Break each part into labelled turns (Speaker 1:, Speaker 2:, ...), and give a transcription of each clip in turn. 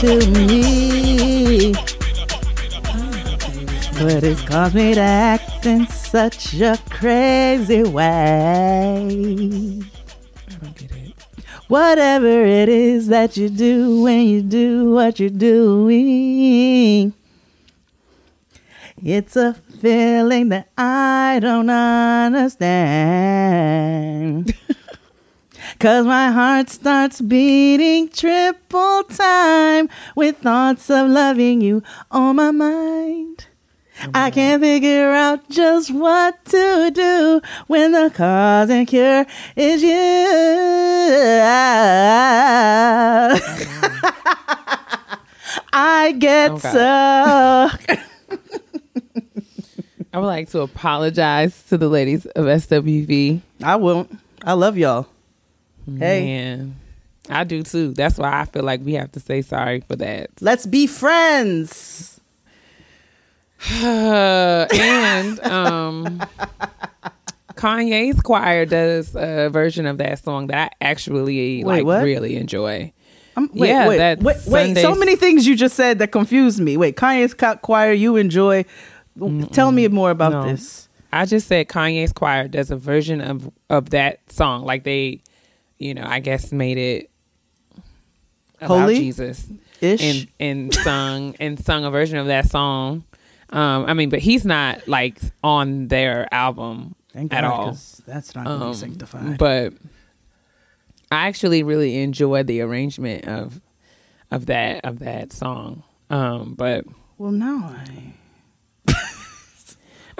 Speaker 1: to me. But it's caused me to act in such a crazy way.
Speaker 2: I don't get it.
Speaker 1: Whatever it is that you do when you do what you're doing, it's a feeling that I don't understand. Cause my heart starts beating triple time with thoughts of loving you on my mind. I can't figure out just what to do when the cause and cure is you. I get
Speaker 2: Okay.
Speaker 1: so.
Speaker 2: I would like to apologize to the ladies of SWV.
Speaker 1: I won't. I love y'all. Hey.
Speaker 2: Man, I do too. That's why I feel like we have to say sorry for that.
Speaker 1: Let's be friends.
Speaker 2: and um, Kanye's choir does a version of that song that I actually
Speaker 1: Wait,
Speaker 2: like
Speaker 1: what?
Speaker 2: really enjoy.
Speaker 1: Um, wait,
Speaker 2: Yeah,
Speaker 1: wait,
Speaker 2: that
Speaker 1: wait, wait. So many things you just said that confused me. Wait, Kanye's choir you enjoy. Tell me more about
Speaker 2: No.
Speaker 1: this.
Speaker 2: I just said Kanye's choir does a version of of that song, like they, you know, I guess made it about
Speaker 1: Holy?
Speaker 2: Jesus
Speaker 1: Ish.
Speaker 2: and and sung and sung a version of that song. Um, I mean, but he's not like on their album
Speaker 1: Thank
Speaker 2: at
Speaker 1: God,
Speaker 2: all.
Speaker 1: That's not
Speaker 2: Um,
Speaker 1: be sanctified.
Speaker 2: But I actually really enjoy the arrangement of of that of that song. Um, but
Speaker 1: well, now I.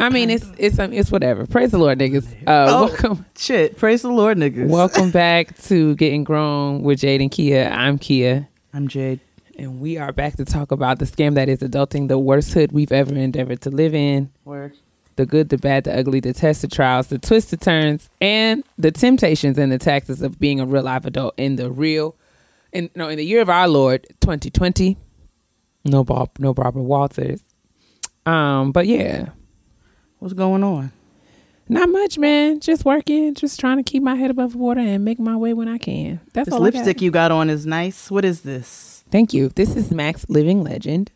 Speaker 2: I mean, it's it's um, it's whatever. Praise the Lord, niggas. Uh,
Speaker 1: Oh.
Speaker 2: welcome.
Speaker 1: Shit, praise the Lord, niggas.
Speaker 2: Welcome back to Getting Grown with Jade and Keia. I'm Keia,
Speaker 1: I'm Jade.
Speaker 2: and we are back to talk about the scam that is adulting, the worst hood we've ever endeavored to live in.
Speaker 1: Word.
Speaker 2: The good, the bad, the ugly, the tested trials, the twisted turns, and the temptations and the taxes of being a real life adult in the real, in no, in the year of our Lord, 2020. No Bob, no Barbara Walters. Um, but yeah,
Speaker 1: What's going on?
Speaker 2: not much, man. Just working, just trying to keep my head above water and make my way when I can. That's
Speaker 1: This
Speaker 2: all. I got.
Speaker 1: lipstick you got on is nice. What is this?
Speaker 2: Thank you. This is MAC's Living Legend.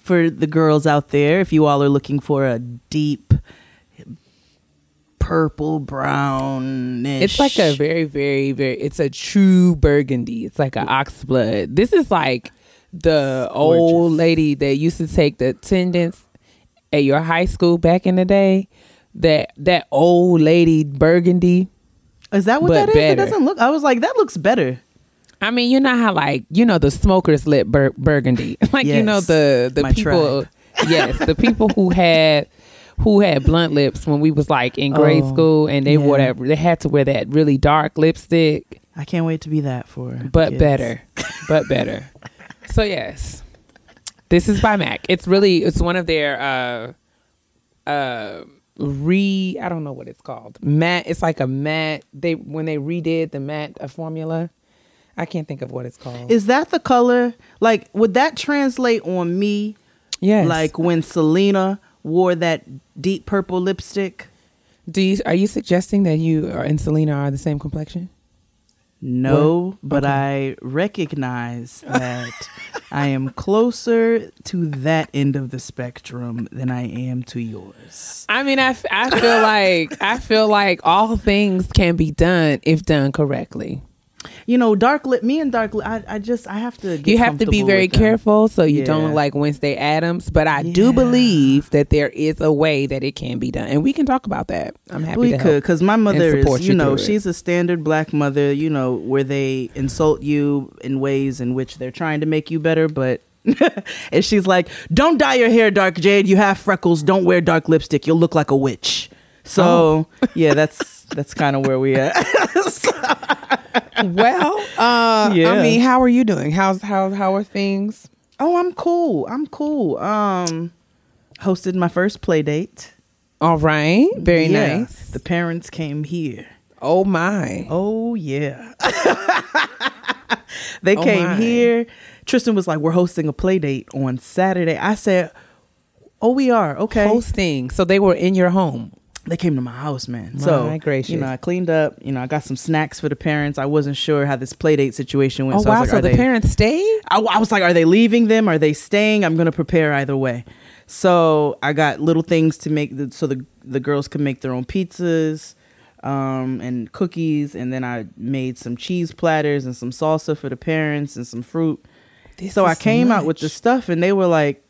Speaker 1: For the girls out there, if you all are looking for a deep purple brown
Speaker 2: It's like a very, very, very. It's a true burgundy. It's like an ox blood. This is like the old lady that used to take the attendance at your high school back in the day. That that old lady burgundy.
Speaker 1: Is that what that is? It doesn't look. I was like, that looks better.
Speaker 2: I mean, you know how like you know the smokers lit bur- burgundy, like you know the the people.
Speaker 1: tribe.
Speaker 2: yes, the people who had who had blunt lips when we was like in grade
Speaker 1: Oh,
Speaker 2: school, and they
Speaker 1: yeah.
Speaker 2: whatever they had to wear that really dark lipstick.
Speaker 1: I can't wait to be that for.
Speaker 2: but
Speaker 1: kids.
Speaker 2: better, but better. So yes, this is by Mac. It's really it's one of their uh uh re I don't know what it's called matte. It's like a matte. They when they redid the matte uh, formula. I can't think of what it's called.
Speaker 1: Is that the color? Like, would that translate on me?
Speaker 2: yes.
Speaker 1: Like when Selena wore that deep purple lipstick?
Speaker 2: do you are you suggesting that you and Selena are the same complexion?
Speaker 1: No, but I recognize that I am closer to that end of the spectrum than I am to yours.
Speaker 2: I mean, I, I feel like I feel like all things can be done if done correctly.
Speaker 1: You know, dark lip. Me and dark lip. I, I just I have to. Get
Speaker 2: you have to be very careful so you don't look like Wednesday Addams. But I
Speaker 1: Yeah.
Speaker 2: do believe that there is a way that it can be done, and we can talk about that. I'm happy
Speaker 1: We
Speaker 2: to
Speaker 1: could, because my mother is, you
Speaker 2: you
Speaker 1: know, she's a standard black mother, you know, where they insult you in ways in which they're trying to make you better, but. and she's like, "Don't dye your hair dark, Jade. You have freckles. Don't wear dark lipstick. You'll look like a witch." So
Speaker 2: Oh.
Speaker 1: yeah, that's that's kind of where we at.
Speaker 2: well, uh,
Speaker 1: Yeah.
Speaker 2: I mean, how are you doing? How's how how are things?
Speaker 1: oh, I'm cool. I'm cool. Um, hosted my first play date.
Speaker 2: All right, very
Speaker 1: Yeah.
Speaker 2: nice.
Speaker 1: The parents came here.
Speaker 2: Oh my,
Speaker 1: Oh yeah. they
Speaker 2: Oh,
Speaker 1: came
Speaker 2: my.
Speaker 1: here. Tristan was like, "We're hosting a play date on Saturday." I said, "Oh, we are. Okay."
Speaker 2: hosting. So they were in your home.
Speaker 1: They came to my house, man. so
Speaker 2: gracious.
Speaker 1: you know, I cleaned up. You know, I got some snacks for the parents. I wasn't sure how this play date situation went.
Speaker 2: Oh
Speaker 1: so I
Speaker 2: wow!
Speaker 1: was like,
Speaker 2: so
Speaker 1: are
Speaker 2: the
Speaker 1: they-
Speaker 2: parents stayed.
Speaker 1: I, I was like, are they leaving them? Are they staying? I'm gonna prepare either way. So I got little things to make the, so the the girls could make their own pizzas um, and cookies, and then I made some cheese platters and some salsa for the parents and some fruit.
Speaker 2: This
Speaker 1: so I came out with the stuff, and they were like,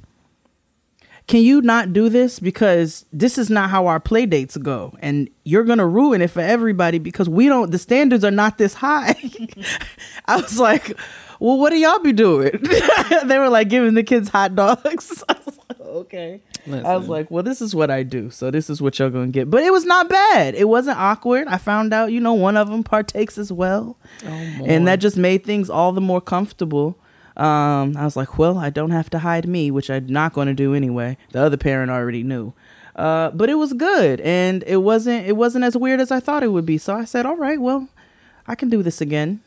Speaker 1: "Can you not do this because this is not how our play dates go, and you're gonna ruin it for everybody because we don't. The standards are not this high." I was like, "Well, what do y'all be doing?" they were like giving the kids hot dogs. I was like, "Okay." I was like, "Well, this is what I do, so this is what y'all gonna get." But it was not bad. It wasn't awkward. I found out, you know, one of them partakes as well
Speaker 2: Oh,
Speaker 1: and that just made things all the more comfortable. Um, I was like, well, I don't have to hide me, which I'm not going to do anyway. The other parent already knew, uh, but it was good, and it wasn't it wasn't as weird as I thought it would be. So I said, all right, well, I can do this again.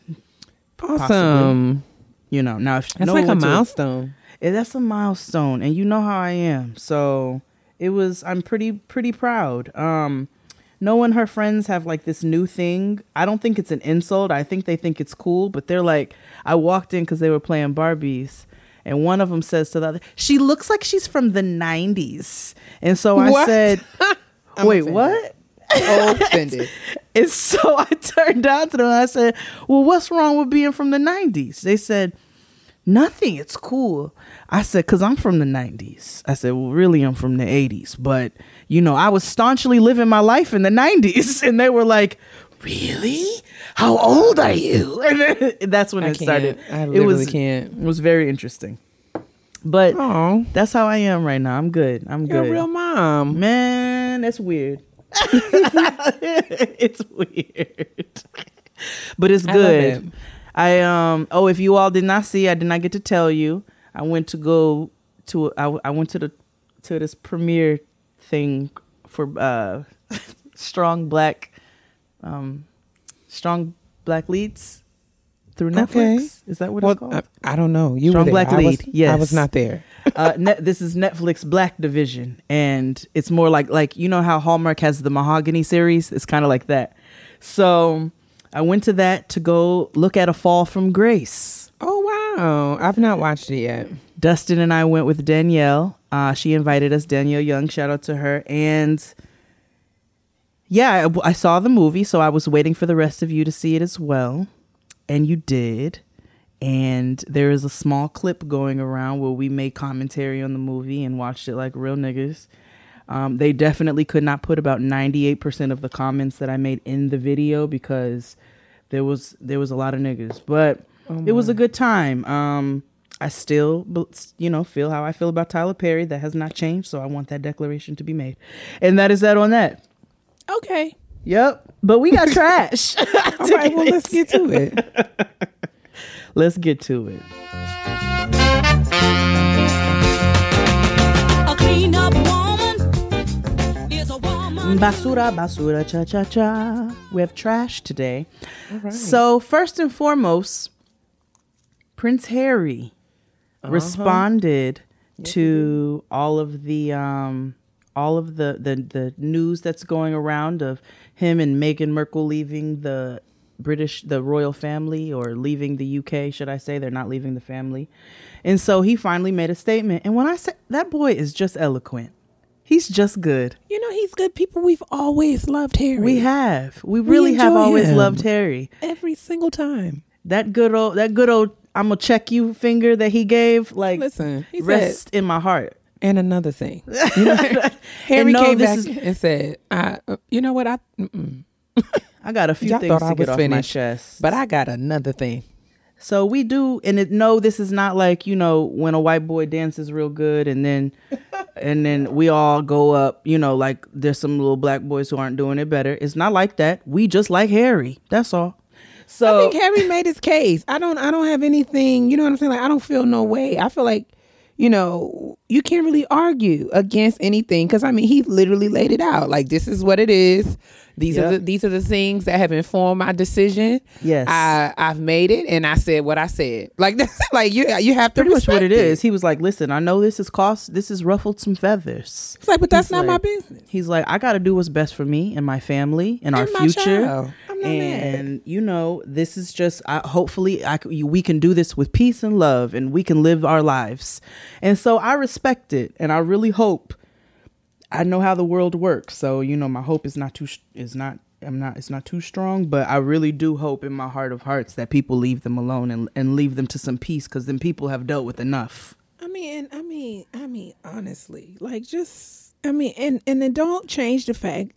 Speaker 2: awesome.
Speaker 1: You know, now
Speaker 2: That's
Speaker 1: no
Speaker 2: like a
Speaker 1: one to-
Speaker 2: milestone.
Speaker 1: that's a milestone, and you know how I am. So it was. I'm pretty pretty proud. Um, Noah and her friends have like this new thing. I don't think it's an insult. I think they think it's cool, but they're like, I walked in because they were playing Barbies. And one of them says to the other, "She looks like she's from the '90s." And so I
Speaker 2: What?
Speaker 1: said, "Wait,
Speaker 2: offended.
Speaker 1: what?"
Speaker 2: offended.
Speaker 1: And so I turned down to them and I said, Well, what's wrong with being from the 90s? They said, Nothing. It's cool. I said, Because I'm from the 90s. I said, Well, really, I'm from the 80s. But, you know, I was staunchly living my life in the 90s. And they were like, Really? How old are you? And then, that's when
Speaker 2: I
Speaker 1: it started.
Speaker 2: can't. I
Speaker 1: it
Speaker 2: literally
Speaker 1: was,
Speaker 2: can't.
Speaker 1: It was very interesting. But
Speaker 2: Oh,
Speaker 1: that's how I am right now. I'm good. I'm
Speaker 2: you're
Speaker 1: good.
Speaker 2: a real mom.
Speaker 1: Man, that's weird. it's weird. But it's
Speaker 2: I
Speaker 1: good.
Speaker 2: it.
Speaker 1: I um oh if you all did not see, I did not get to tell you. I went to go to I, I went to the to this premiere thing for uh strong black um strong black leads through Netflix.
Speaker 2: Okay.
Speaker 1: Is that what
Speaker 2: Well,
Speaker 1: it's called?
Speaker 2: I, I don't know. You
Speaker 1: Strong
Speaker 2: were there.
Speaker 1: Black
Speaker 2: I was,
Speaker 1: Lead, yes.
Speaker 2: I was not there.
Speaker 1: uh, this is Netflix Black Division, and it's more like like you know how Hallmark has the Mahogany series. It's kind of like that. So I went to that to go look at A Fall from Grace.
Speaker 2: Oh wow, I've not watched it yet.
Speaker 1: Dustin and I went with Danielle. Uh, she invited us, Danielle Young. Shout out to her. And yeah, I, I saw the movie, so I was waiting for the rest of you to see it as well. And you did. And there is a small clip going around where we made commentary on the movie and watched it like real niggas. Um, they definitely could not put about 98% of the comments that I made in the video because there was there was a lot of niggas. But it was a good time. Um, I still, you know, feel how I feel about Tyler Perry. That has not changed, so I want that declaration to be made. And that is that on that.
Speaker 2: Okay.
Speaker 1: Yep. But we got trash.
Speaker 2: All right. Well, let's get to it.
Speaker 1: Let's get to it.
Speaker 3: A clean up woman is a woman.
Speaker 1: Basura, basura, cha cha cha. We have trash today. So first and foremost, Prince Harry responded to all of the um all of the, the the news that's going around of him and Meghan Markle leaving the British the royal family or leaving the UK, should I say? They're not leaving the family. And so he finally made a statement. And when I say that boy is just eloquent. He's just good.
Speaker 2: You know he's good. People we've always loved Harry.
Speaker 1: We have. We really have always
Speaker 2: him.
Speaker 1: loved Harry.
Speaker 2: every single time.
Speaker 1: That good old that good old I'm gonna check you finger that he gave like
Speaker 2: Listen,
Speaker 1: rest in my heart.
Speaker 2: And another thing, you know, Harry
Speaker 1: no,
Speaker 2: came back
Speaker 1: is-
Speaker 2: and said, I, uh, "You know what? I, mm-mm.
Speaker 1: I got a few
Speaker 2: Y'all
Speaker 1: things to
Speaker 2: I
Speaker 1: get off my chest.
Speaker 2: but I got another thing."
Speaker 1: So we do, and it, no, this is not like you know when a white boy dances real good, and then, and then we all go up. You know, like there's some little black boys who aren't doing it better. It's not like that. We just like Harry. That's all. So
Speaker 2: I think Harry made his case. I don't. I don't have anything. You know what I'm saying? Like I don't feel no way. I feel like, you know, you can't really argue against anything because I mean he literally laid it out like this is what it is. These are the these are the things that have informed my decision.
Speaker 1: Yes.
Speaker 2: I I've made it and I said what I said. Like that's like you you have to
Speaker 1: Pretty much what
Speaker 2: respect
Speaker 1: it is. He was like, "Listen, I know this is cost. This has ruffled some feathers."
Speaker 2: It's like, but that's
Speaker 1: He's
Speaker 2: not my business.
Speaker 1: He's like, I got to do what's best for me and my family and, our
Speaker 2: And my
Speaker 1: future.
Speaker 2: child. I'm not
Speaker 1: and you know, this is just. I, hopefully, I we can do this with peace and love, and we can live our lives. And so I respect it, and I really hope. I know how the world works, so you know, my hope is not too is not. I'm not. It's not too strong, but I really do hope in my heart of hearts that people leave them alone and and leave them to some peace, because then people have dealt with enough.
Speaker 2: I mean, I mean, I mean, honestly, like just, I mean, and and then don't change the fact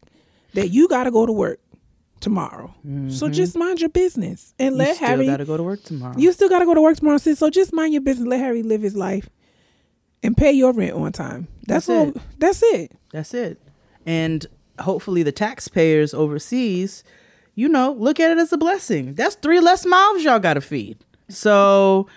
Speaker 2: that you got to go to work tomorrow. So mm-hmm. just mind your business and let
Speaker 1: still
Speaker 2: Harry.
Speaker 1: Still got to go to work tomorrow.
Speaker 2: You still got to go to work tomorrow, sis. So just mind your business. Let Harry live his life and pay your rent on time. That's,
Speaker 1: That's
Speaker 2: all.
Speaker 1: it.
Speaker 2: That's it.
Speaker 1: That's it. And hopefully the taxpayers overseas, you know, look at it as a blessing. That's three less mouths y'all got to feed. So,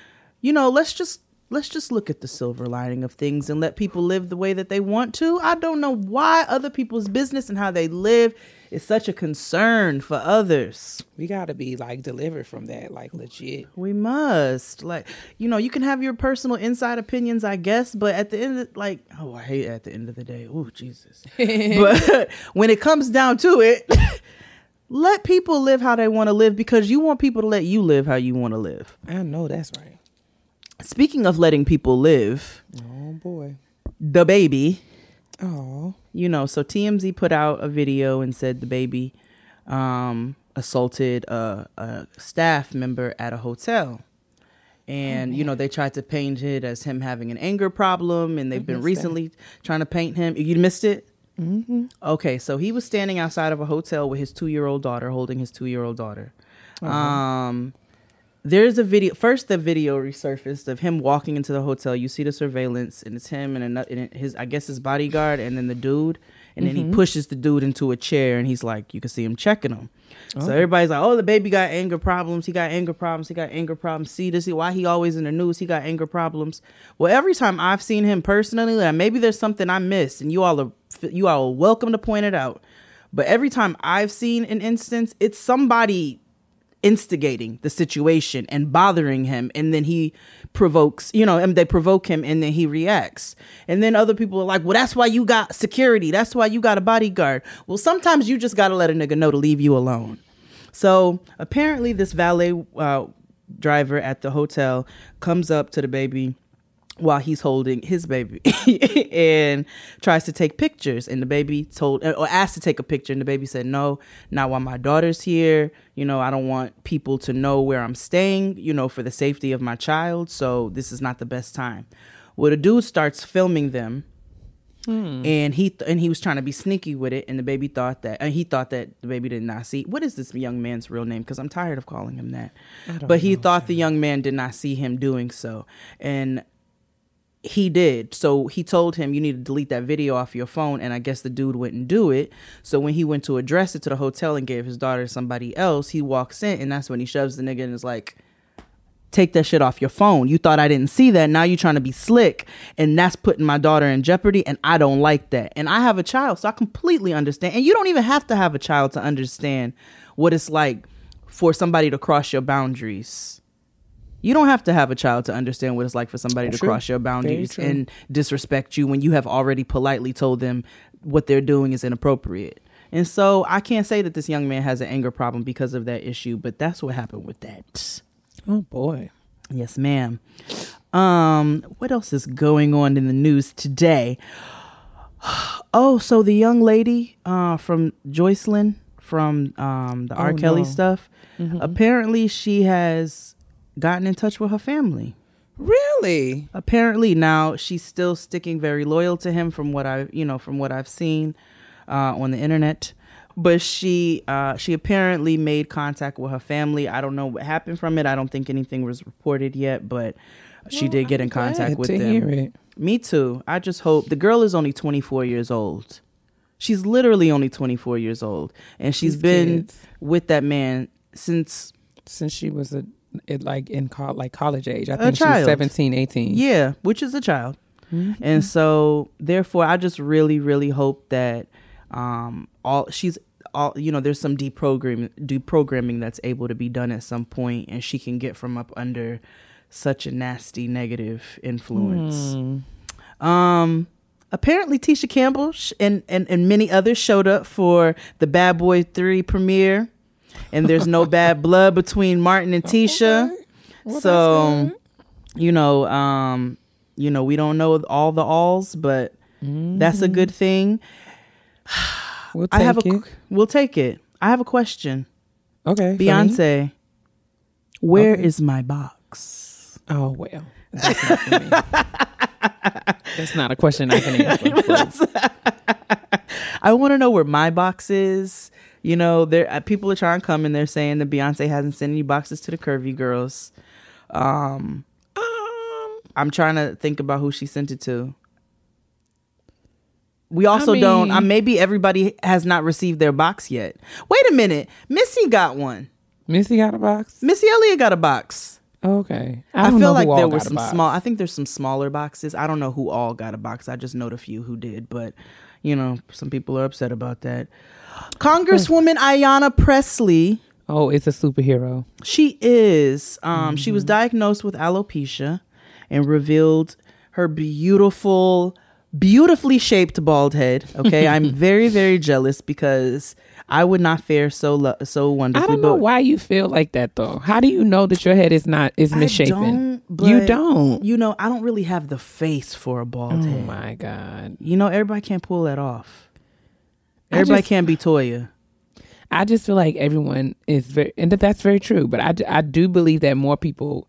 Speaker 1: you know, let's just let's just look at the silver lining of things and let people live the way that they want to. I don't know why other people's business and how they live is such a concern for others.
Speaker 2: We got to be like delivered from that, like legit.
Speaker 1: We must. Like, you know, you can have your personal inside opinions, I guess, but at the end of like, oh, I hate at the end of the day. Oh, Jesus. but when it comes down to it, let people live how they want to live because you want people to let you live how you want to live.
Speaker 2: I know that's right.
Speaker 1: Speaking of letting people live,
Speaker 2: Oh boy.
Speaker 1: the baby,
Speaker 2: Oh.
Speaker 1: you know, so TMZ put out a video and said the baby um, assaulted a, a staff member at a hotel. And, you know, they tried to paint it as him having an anger problem, and they've been
Speaker 2: missed
Speaker 1: recently trying to paint him. You missed it? Mm-hmm. Okay, so he was standing outside of a hotel with his two year old daughter, holding his two year old daughter. Um, there's a video. First, the video resurfaced of him walking into the hotel. You see the surveillance, and it's him and, another, and his, I guess, his bodyguard, and then the dude. And then he mm-hmm. pushes the dude into a chair, and he's like, you can see him checking him. So oh. everybody's like, oh, the baby got anger problems. He got anger problems. He got anger problems. See, this is why he always in the news. He got anger problems. Well, every time I've seen him personally, and maybe there's something I missed, and you all are you all are welcome to point it out. But every time I've seen an instance, it's somebody instigating the situation and bothering him and then he provokes you know and they provoke him and then he reacts. And then other people are like well that's why you got security. That's why you got a bodyguard. Well sometimes you just gotta let a nigga know to leave you alone. So apparently this valet uh, driver at the hotel comes up to the baby while he's holding his baby and tries to take pictures. And the baby told or asked to take a picture. And the baby said no not while my daughter's here. You know i don't want people to know where i'm staying you know for the safety of my child. So this is not the best time. Well the dude starts filming them. And he th- and he was trying to be sneaky with it. And the baby thought that and he thought that the baby did not see what is this young man's real name? Because i'm tired of calling him that. But he thought the young man did not see him doing so. And he did. So he told him you need to delete that video off your phone, and I guess the dude wouldn't do it. So when he went to address it to the hotel and gave his daughter to somebody else, he walks in, and that's when he shoves the nigga and is like, "Take that shit off your phone. You thought I didn't see that. Now you're trying to be slick, and that's putting my daughter in jeopardy, and I don't like that. And I have a child, so I completely understand. And you don't even have to have a child to understand what it's like for somebody to cross your boundaries." You don't have to have a child to understand what it's like for somebody to
Speaker 2: True.
Speaker 1: cross your boundaries and disrespect you when you have already politely told them what they're doing is inappropriate. And so I can't say that this young man has an anger problem because of that issue, but that's what happened with that.
Speaker 2: Oh boy.
Speaker 1: Yes, ma'am. Um, what else is going on in the news today? Oh, so the young lady uh, from Joycelyn from um, the R.
Speaker 2: Oh,
Speaker 1: Kelly
Speaker 2: no.
Speaker 1: stuff. Apparently, she has gotten in touch with her family.
Speaker 2: Really?
Speaker 1: Apparently, now she's still sticking very loyal to him from what I, you know, from what I've seen uh, on the internet. But she, uh, she apparently made contact with her family. I don't know what happened from it. I don't think anything was reported yet, but she did get in contact with them. Me too. I just hope the girl is only 24 years old. She's literally only 24 years old, and she's
Speaker 2: These
Speaker 1: been
Speaker 2: kids.
Speaker 1: with that man since
Speaker 2: Since she was a it like in col- like college age. I think she's was 17, 18.
Speaker 1: yeah, which is a child. And so therefore I just really, really hope that um all she's all you know, there's some deprogramming deprogramming that's able to be done at some point and she can get from up under such a nasty negative influence. Um, apparently Tisha Campbell sh- and, and and many others showed up for the Bad Boy Three premiere, and there's no bad blood between Martin and Tisha. so, you know, um, you know, we don't know all the alls, but that's a good thing.
Speaker 2: We'll
Speaker 1: I have a,
Speaker 2: take it.
Speaker 1: we'll take it. I have a question,
Speaker 2: Okay.
Speaker 1: Beyonce. Where is
Speaker 2: Okay.
Speaker 1: my box?
Speaker 2: Oh well. That's not for me. That's not a question I can answer.
Speaker 1: I want to know where my box is. You know, there uh, people are trying to come and they're saying that Beyonce hasn't sent any boxes to the Curvy Girls. Um,
Speaker 2: um,
Speaker 1: I'm trying to think about who she sent it to. We also
Speaker 2: I
Speaker 1: don't. Uh, maybe everybody has not received their box yet. Wait a minute, Missy got one.
Speaker 2: Missy got a box.
Speaker 1: Missy Elliott got a box.
Speaker 2: Okay.
Speaker 1: I,
Speaker 2: don't
Speaker 1: feel like there were some small. I think there's some smaller boxes. I don't know who all got a box. I just know a few who did, but you know, some people are upset about that. Congresswoman Ayanna Pressley,
Speaker 2: Oh, it's a superhero.
Speaker 1: she is. Um, she
Speaker 2: Mm-hmm.
Speaker 1: was diagnosed with alopecia and revealed her beautiful, beautifully shaped bald head. Okay, I'm very, very jealous because I would not fare so lo- so
Speaker 2: I don't know why you feel like that though. How do you know that your head is not is misshapen?
Speaker 1: don't,
Speaker 2: you don't.
Speaker 1: You know, I don't really have the face for a bald
Speaker 2: Oh
Speaker 1: head.
Speaker 2: my god.
Speaker 1: You know, everybody can't pull that off. Everybody
Speaker 2: just-
Speaker 1: can't be Toya.
Speaker 2: I just feel like everyone is very, and that that's very true. But I, I do believe that more people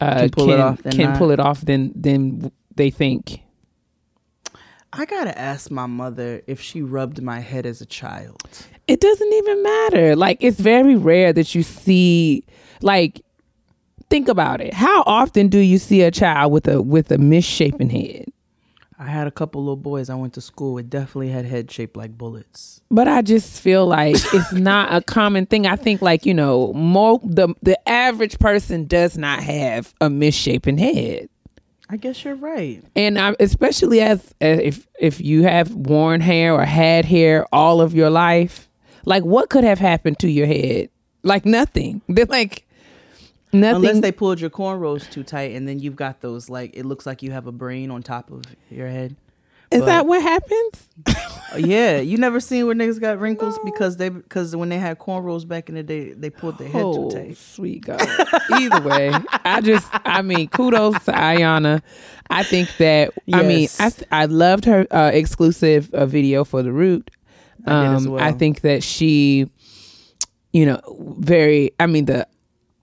Speaker 2: uh,
Speaker 1: Can pull it off than
Speaker 2: can
Speaker 1: not.
Speaker 2: pull it off than than they think.
Speaker 1: I gotta ask my mother if she rubbed my head as a child.
Speaker 2: It doesn't even matter. Like it's very rare that you see like think about it. How often do you see a child with a with a misshapen head?
Speaker 1: I had a couple little boys I went to school with definitely had head shaped like bullets.
Speaker 2: But I just feel like it's not a common thing. I think like, you know, more the the average person does not have a misshapen head.
Speaker 1: I guess you're right.
Speaker 2: and I, especially as if if you have worn hair or had hair all of your life, like what could have happened to your head? Like nothing. They're like nothing.
Speaker 1: Unless they pulled your cornrows too tight and then you've got those like it looks like you have a brain on top of your head.
Speaker 2: Is
Speaker 1: but-
Speaker 2: that what happens?
Speaker 1: Oh, yeah, you never seen where niggas got wrinkles because they because when they had cornrows back in the day, they pulled their head too
Speaker 2: Oh,
Speaker 1: tight.
Speaker 2: sweet God. Either way, I just, I mean, kudos to Ayanna. I think that, I mean, I, th- I loved her uh, exclusive uh, video for The Root.
Speaker 1: I did as
Speaker 2: Um,
Speaker 1: well.
Speaker 2: I think that she, you know, very, I mean, the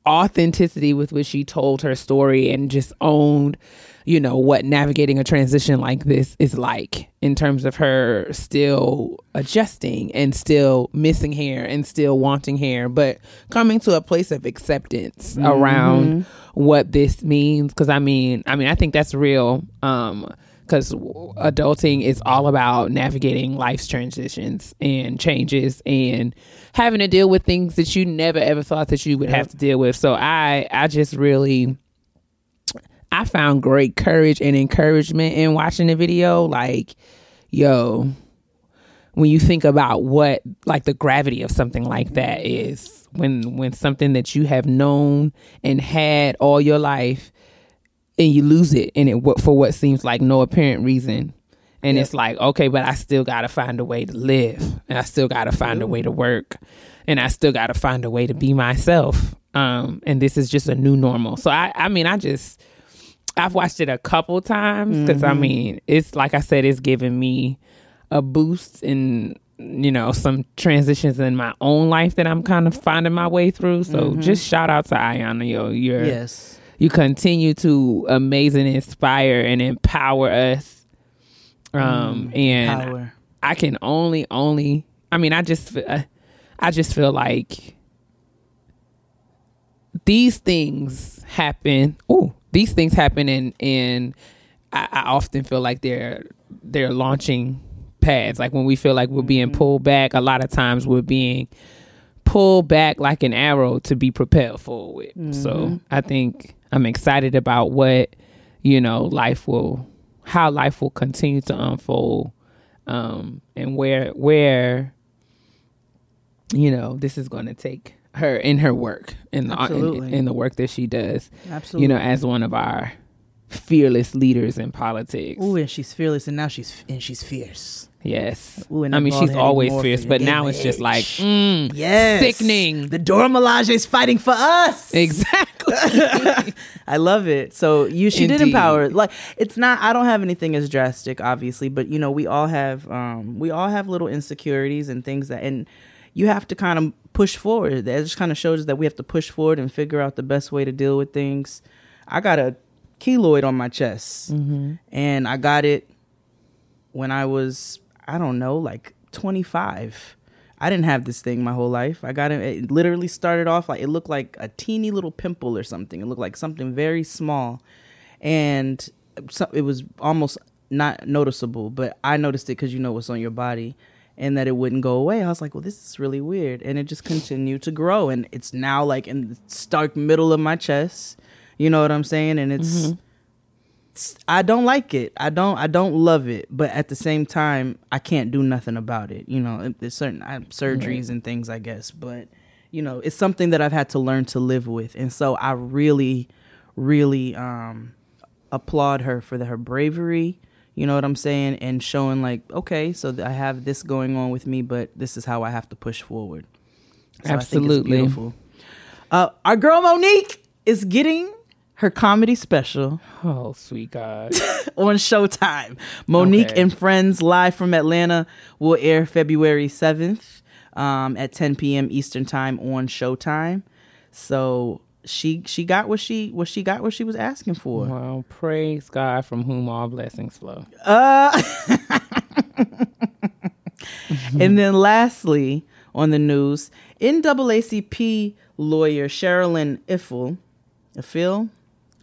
Speaker 2: authenticity with which she told her story and just owned, you know, what navigating a transition like this is like in terms of her still adjusting and still missing hair and still wanting hair, but coming to a place of acceptance around what this means. Cause I mean, I mean, I think that's real. Um, because adulting is all about navigating life's transitions and changes and having to deal with things that you never ever thought that you would have to deal with. So I I just really I found great courage and encouragement in watching the video. Like, yo, when you think about what like the gravity of something like that is when when something that you have known and had all your life and you lose it and it what for what seems like no apparent reason. And it's like okay but i still gotta find a way to live and i still gotta find a way to work and i still gotta find a way to be myself. Um and this is just a new normal. So i i mean i just i've watched it a couple times because i mean it's like i said it's given me a boost in you know some transitions in my own life that i'm kind of finding my way through. So just shout out to Ayanna yo. You're
Speaker 1: Yes.
Speaker 2: You continue to amaze and inspire and empower us. Um mm, and
Speaker 1: Power.
Speaker 2: i can only only i mean i just fe- uh, i just feel like these things happen oh these things happen and and I, I often feel like they're they're launching pads. Like when we feel like we're being mm-hmm. pulled back a lot of times we're being pulled back like an arrow to be propelled forward so mm-hmm. i think i'm excited about what you know life will how life will continue to unfold um, and where where you know this is going to take her in her work in the in, in the work that she does
Speaker 1: Absolutely.
Speaker 2: you know as one of our fearless leaders in politics
Speaker 1: Ooh, and she's fearless, and now she's and she's fierce.
Speaker 2: yes
Speaker 1: Ooh, and
Speaker 2: i mean she's always fierce but now it's just like mm,
Speaker 1: Yes,
Speaker 2: Sickening.
Speaker 1: The Dora Milaje is fighting for us.
Speaker 2: exactly
Speaker 1: I love it. So you, she did empower. Like it's not. I don't have anything as drastic, obviously, but you know, we all have. Um, we all have little insecurities and things that, and you have to kind of push forward. That just kind of shows that we have to push forward and figure out the best way to deal with things. I got a keloid on my chest, mm-hmm. and I got it when I was, I don't know, like 25. I didn't have this thing my whole life. I got it. It literally started off like it looked like a teeny little pimple or something. It looked like something very small, and so, it was almost not noticeable. But I noticed it because you know what's on your body, and that it wouldn't go away. I was like, well, this is really weird, and it just continued to grow, and it's now like in the stark middle of my chest. You know what I'm saying? And it's it's- I don't like it. I don't. I don't love it. But at the same time, I can't do nothing about it. You know, there's certain I have surgeries and things, I guess. But you know, it's something that I've had to learn to live with, and so I really, really um, applaud her for the, her bravery. You know what I'm saying, and showing like, okay, so th- I have this going on with me, but this is how I have to push forward. So I think it's
Speaker 2: Absolutely.
Speaker 1: Uh, our girl Mo'Nique is getting her comedy special
Speaker 2: oh sweet god
Speaker 1: on Showtime. Mo'Nique
Speaker 2: Okay.
Speaker 1: and Friends live from Atlanta will air February 7th um, at 10 p.m. Eastern Time on Showtime. So she she got what she what she got what she was asking for.
Speaker 2: well praise god from whom all blessings flow
Speaker 1: Uh, and then lastly, on the news, NAACP lawyer Sherrilyn Ifill, Ifill,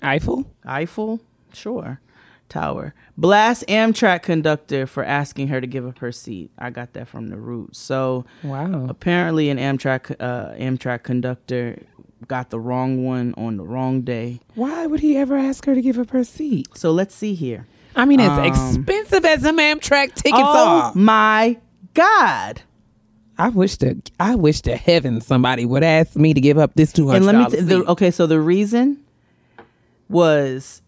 Speaker 2: eiffel
Speaker 1: Eiffel, sure, Tower, blast Amtrak conductor for asking her to give up her seat. I got that from the root. So
Speaker 2: wow
Speaker 1: apparently, an Amtrak uh, Amtrak conductor got the wrong one on the wrong day.
Speaker 2: why would he ever ask her to give up her seat
Speaker 1: So let's see here.
Speaker 2: I mean, as
Speaker 1: Um,
Speaker 2: expensive as some Amtrak tickets
Speaker 1: oh
Speaker 2: are.
Speaker 1: my God!
Speaker 2: I wish to I wish to heaven somebody would ask me to give up this two
Speaker 1: and let me t- the, okay so the reason was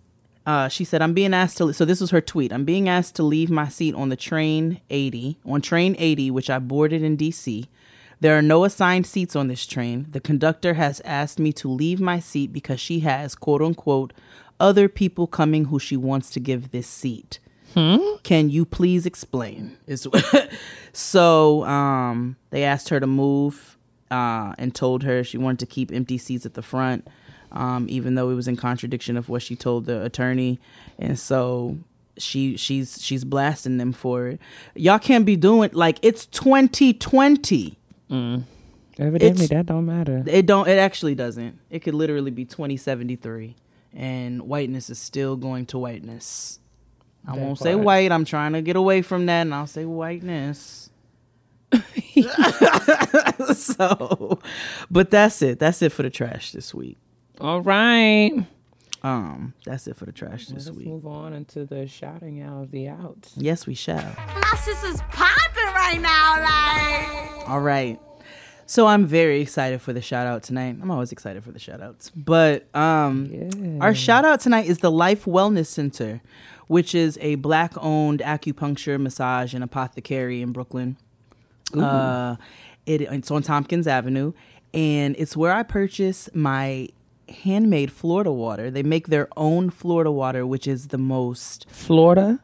Speaker 1: uh, she said i'm being asked to so this was her tweet i'm being asked to leave my seat on the train 80 on train 80 which i boarded in dc there are no assigned seats on this train. The conductor has asked me to leave my seat because she has quote unquote other people coming who she wants to give this seat. Can you please explain? Is so um they asked her to move uh and told her she wanted to keep empty seats at the front um even though it was in contradiction of what she told the attorney. And so she she's she's blasting them for it. Y'all can't be doing like it's 2020
Speaker 2: Evidently,
Speaker 1: it's-
Speaker 2: that don't matter.
Speaker 1: it don't it actually doesn't. It could literally be 2073 and whiteness is still going to whiteness. I
Speaker 2: That
Speaker 1: won't say white. I'm trying to get away from that and i'll say whiteness. So but that's it. That's it for the trash this week
Speaker 2: All right,
Speaker 1: um that's it for the trash this
Speaker 2: let's
Speaker 1: week
Speaker 2: move on into the shouting out of the outs.
Speaker 1: yes we shall
Speaker 3: My sister's popping right now, like.
Speaker 1: All right. So I'm very excited for the shout out tonight. I'm always excited for the shout outs. But um
Speaker 2: Yeah.
Speaker 1: our shout out tonight is the Life Wellness Center, which is a black owned acupuncture, massage, and apothecary in Brooklyn. Uh it, it's on Tompkins Avenue. And it's where I purchase my handmade Florida water. They make their own Florida water, which is the most
Speaker 2: Florida.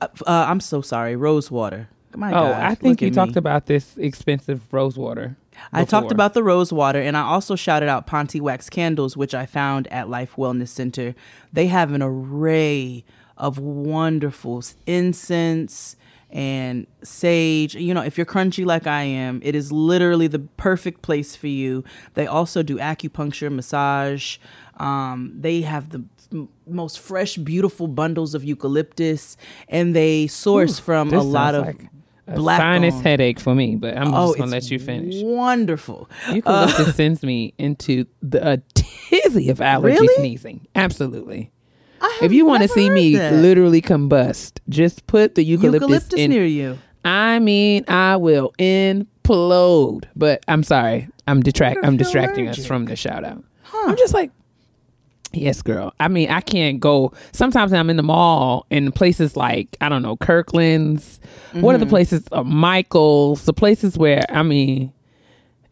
Speaker 1: uh, I'm so sorry, rose water. My
Speaker 2: oh,
Speaker 1: God,
Speaker 2: I think you talked
Speaker 1: me.
Speaker 2: about this expensive rose water.
Speaker 1: I talked about the rose water and I also shouted out Ponte Wax candles, which I found at Life Wellness Center. They have an array of wonderful incense and sage. You know, if you're crunchy like I am, it is literally the perfect place for you. They also do acupuncture, massage. Um, they have the m- most fresh, beautiful bundles of eucalyptus, and they source from a lot of
Speaker 2: like a
Speaker 1: black
Speaker 2: sinus headache for me, but I'm
Speaker 1: Oh,
Speaker 2: just gonna let you finish.
Speaker 1: Wonderful.
Speaker 2: Eucalyptus sends me into the a tizzy of allergy
Speaker 1: Really?
Speaker 2: sneezing. Absolutely. If you want to see me
Speaker 1: that.
Speaker 2: literally combust, just put the eucalyptus,
Speaker 1: eucalyptus
Speaker 2: in.
Speaker 1: near you.
Speaker 2: I mean, I will implode. But I'm sorry, I'm detract. I'm distracting us from the shout out. I'm just like, yes, girl. I mean, I can't go. Sometimes I'm in the mall and places like I don't know Kirkland's. What
Speaker 1: Mm-hmm.
Speaker 2: are the places? Uh, Michaels. The places where I mean,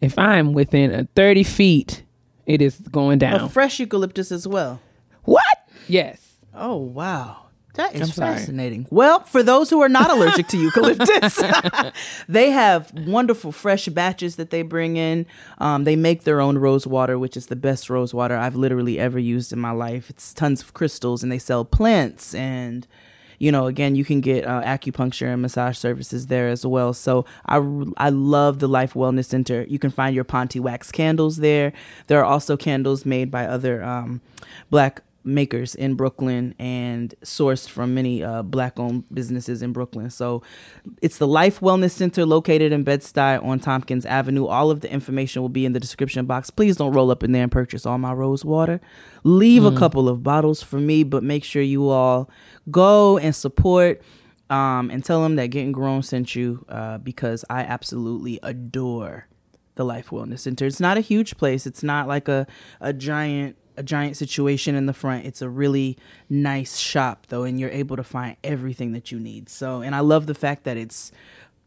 Speaker 2: if I'm within a 30 feet, it is going
Speaker 1: A
Speaker 2: down.
Speaker 1: fresh eucalyptus as well.
Speaker 2: what? Yes.
Speaker 1: Oh wow. That is fascinating. Well, for those who are not allergic to eucalyptus, they have wonderful fresh batches that they bring in. Um, they make their own rose water, which is the best rose water I've literally ever used in my life. It's tons of crystals, and they sell plants and. You know, again, you can get uh, acupuncture and massage services there as well. So I, I love the Life Wellness Center. You can find your Ponte wax candles there. There are also candles made by other um, black makers in Brooklyn and sourced from many uh, black owned businesses in Brooklyn. So it's the Life Wellness Center located in Bed-Stuy on Tompkins Avenue. All of the information will be in the description box. Please don't roll up in there and purchase all my rose water. Leave a couple of bottles for me, but make sure you all go and support um, and tell them that Getting Grown sent you uh, because I absolutely adore the Life Wellness Center. It's not a huge place. It's not like a a giant a giant situation in the front. It's a really nice shop though, and you're able to find everything that you need. So, and I love the fact that it's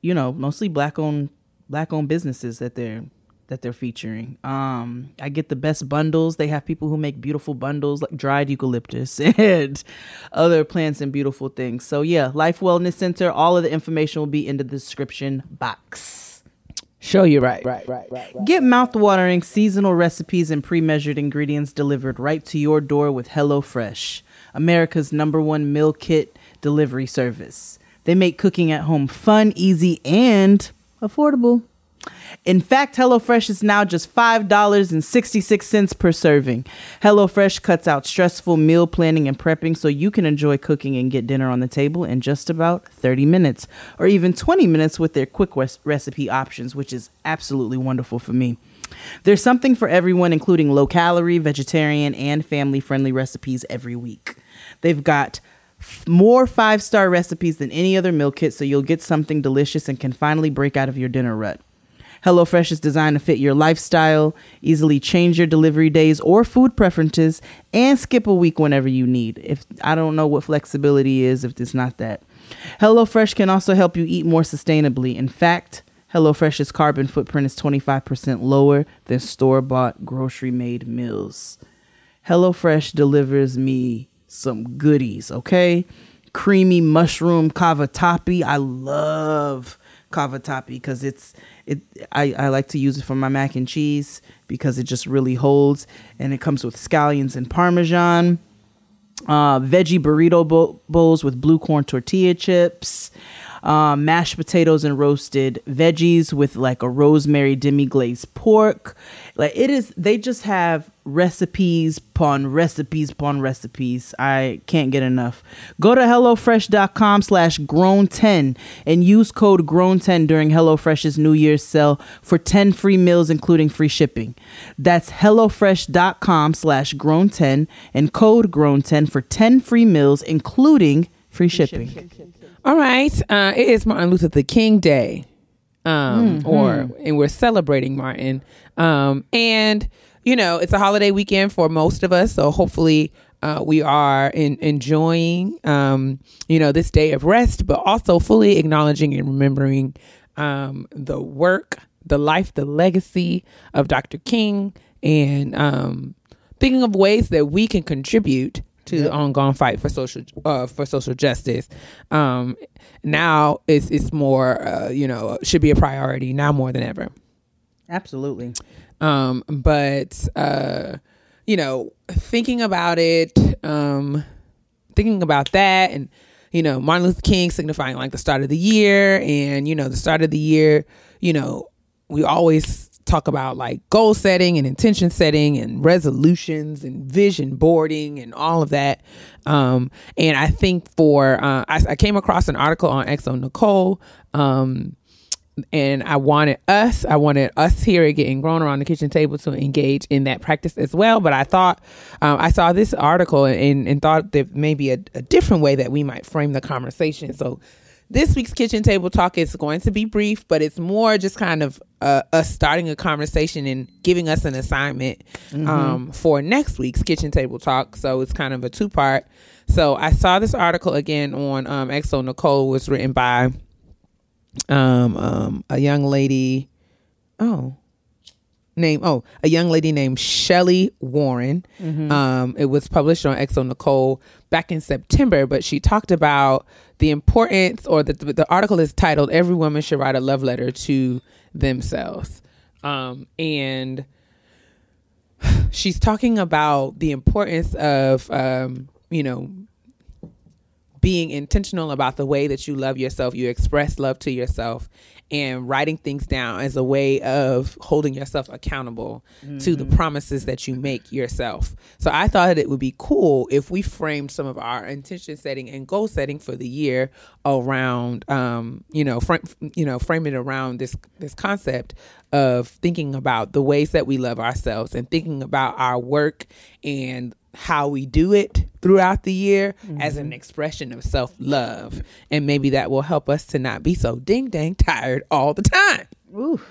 Speaker 1: you know mostly black owned black owned businesses that they're that they're featuring. Um, I get the best bundles. They have people who make beautiful bundles like dried eucalyptus and other plants and beautiful things. So yeah, Life Wellness Center. All of the information will be in the description box.
Speaker 2: Show you right. Right. Right. Right.
Speaker 1: Get mouthwatering seasonal recipes and pre-measured ingredients delivered right to your door with HelloFresh, America's number one meal kit delivery service. They make cooking at home fun, easy, and affordable. In fact, HelloFresh is now just $5.66 per serving. HelloFresh cuts out stressful meal planning and prepping so you can enjoy cooking and get dinner on the table in just about 30 minutes or even 20 minutes with their quick res- recipe options, which is absolutely wonderful for me. There's something for everyone, including low calorie, vegetarian, and family friendly recipes every week. They've got more five star recipes than any other meal kit, so you'll get something delicious and can finally break out of your dinner rut. HelloFresh is designed to fit your lifestyle, easily change your delivery days or food preferences, and skip a week whenever you need. If I don't know what flexibility is, if it's not that. HelloFresh can also help you eat more sustainably. In fact, HelloFresh's carbon footprint is 25% lower than store bought grocery made meals. HelloFresh delivers me some goodies, okay? Creamy mushroom cavatappi. I love cavatappi because it's it I, I like to use it for my mac and cheese because it just really holds and it comes with scallions and parmesan uh, veggie burrito bo- bowls with blue corn tortilla chips, uh, mashed potatoes and roasted veggies with like a rosemary demi glazed pork. Like it is, they just have recipes upon recipes upon recipes. I can't get enough. Go to HelloFresh.com slash grown10 and use code grown10 during HelloFresh's New Year's sale for 10 free meals, including free shipping. That's HelloFresh.com slash grown10 and code grown10 for 10 free meals, including free shipping.
Speaker 2: All right. Uh, it is Martin Luther the King Day. Um, or and we're celebrating Martin. Um, and you know, it's a holiday weekend for most of us, so hopefully uh, we are in, enjoying um, you know, this day of rest, but also fully acknowledging and remembering um the work, the life, the legacy of Dr. King and um thinking of ways that we can contribute to the ongoing fight for social uh, for social justice. Um, now it's it's more uh, you know should be a priority now more than ever.
Speaker 1: Absolutely.
Speaker 2: Um, but uh, you know thinking about it, um, thinking about that, and you know Martin Luther King signifying like the start of the year, and you know the start of the year, you know we always talk about like goal setting and intention setting and resolutions and vision boarding and all of that. Um, and I think for uh, I, I came across an article on xoNecole um, and I wanted us, I wanted us here at Getting Grown around the kitchen table to engage in that practice as well. But I thought, um, I saw this article and, and thought that maybe a, a different way that we might frame the conversation. So this week's kitchen table talk is going to be brief, but it's more just kind of uh, us starting a conversation and giving us an assignment um, for next week's kitchen table talk. So it's kind of a two part. So I saw this article again on um, xoNecole was written by um, um, a young lady. Oh, name oh a young lady named Shelly Warren. Um, it was published on xoNecole back in September, but she talked about the importance, or the the article is titled "Every Woman Should Write a Love Letter to Themselves," um, and she's talking about the importance of um, you know being intentional about the way that you love yourself, you express love to yourself, and writing things down as a way of holding yourself accountable to the promises that you make yourself. So I thought it would be cool if we framed some of our intention setting and goal setting for the year around, um, you know, fr- you know, frame it around this this concept of thinking about the ways that we love ourselves and thinking about our work and how we do it throughout the year as an expression of self love. And maybe that will help us to not be so ding dang tired all the time.
Speaker 1: Ooh.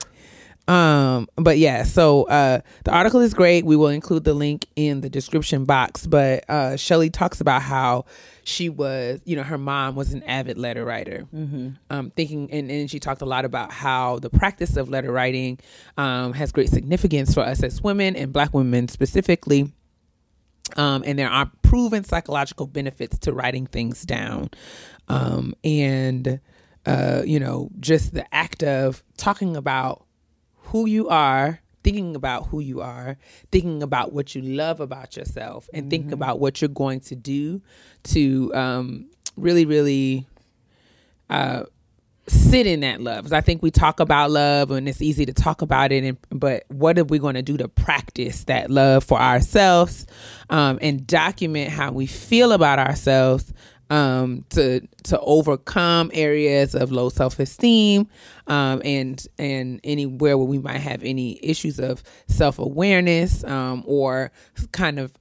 Speaker 2: Um, but yeah, so uh the article is great. We will include the link in the description box. But uh Shelly talks about how she was, you know, her mom was an avid letter writer. Um, thinking and, and she talked a lot about how the practice of letter writing um has great significance for us as women and black women specifically um, and there are proven psychological benefits to writing things down. Um, and uh, you know just the act of talking about who you are thinking about who you are thinking about what you love about yourself and thinking about what you're going to do to um, really really uh, sit in that love. I think we talk about love and it's easy to talk about it, and, but what are we going to do to practice that love for ourselves um, and document how we feel about ourselves um, to to overcome areas of low self esteem um, and and anywhere where we might have any issues of self awareness um, or kind of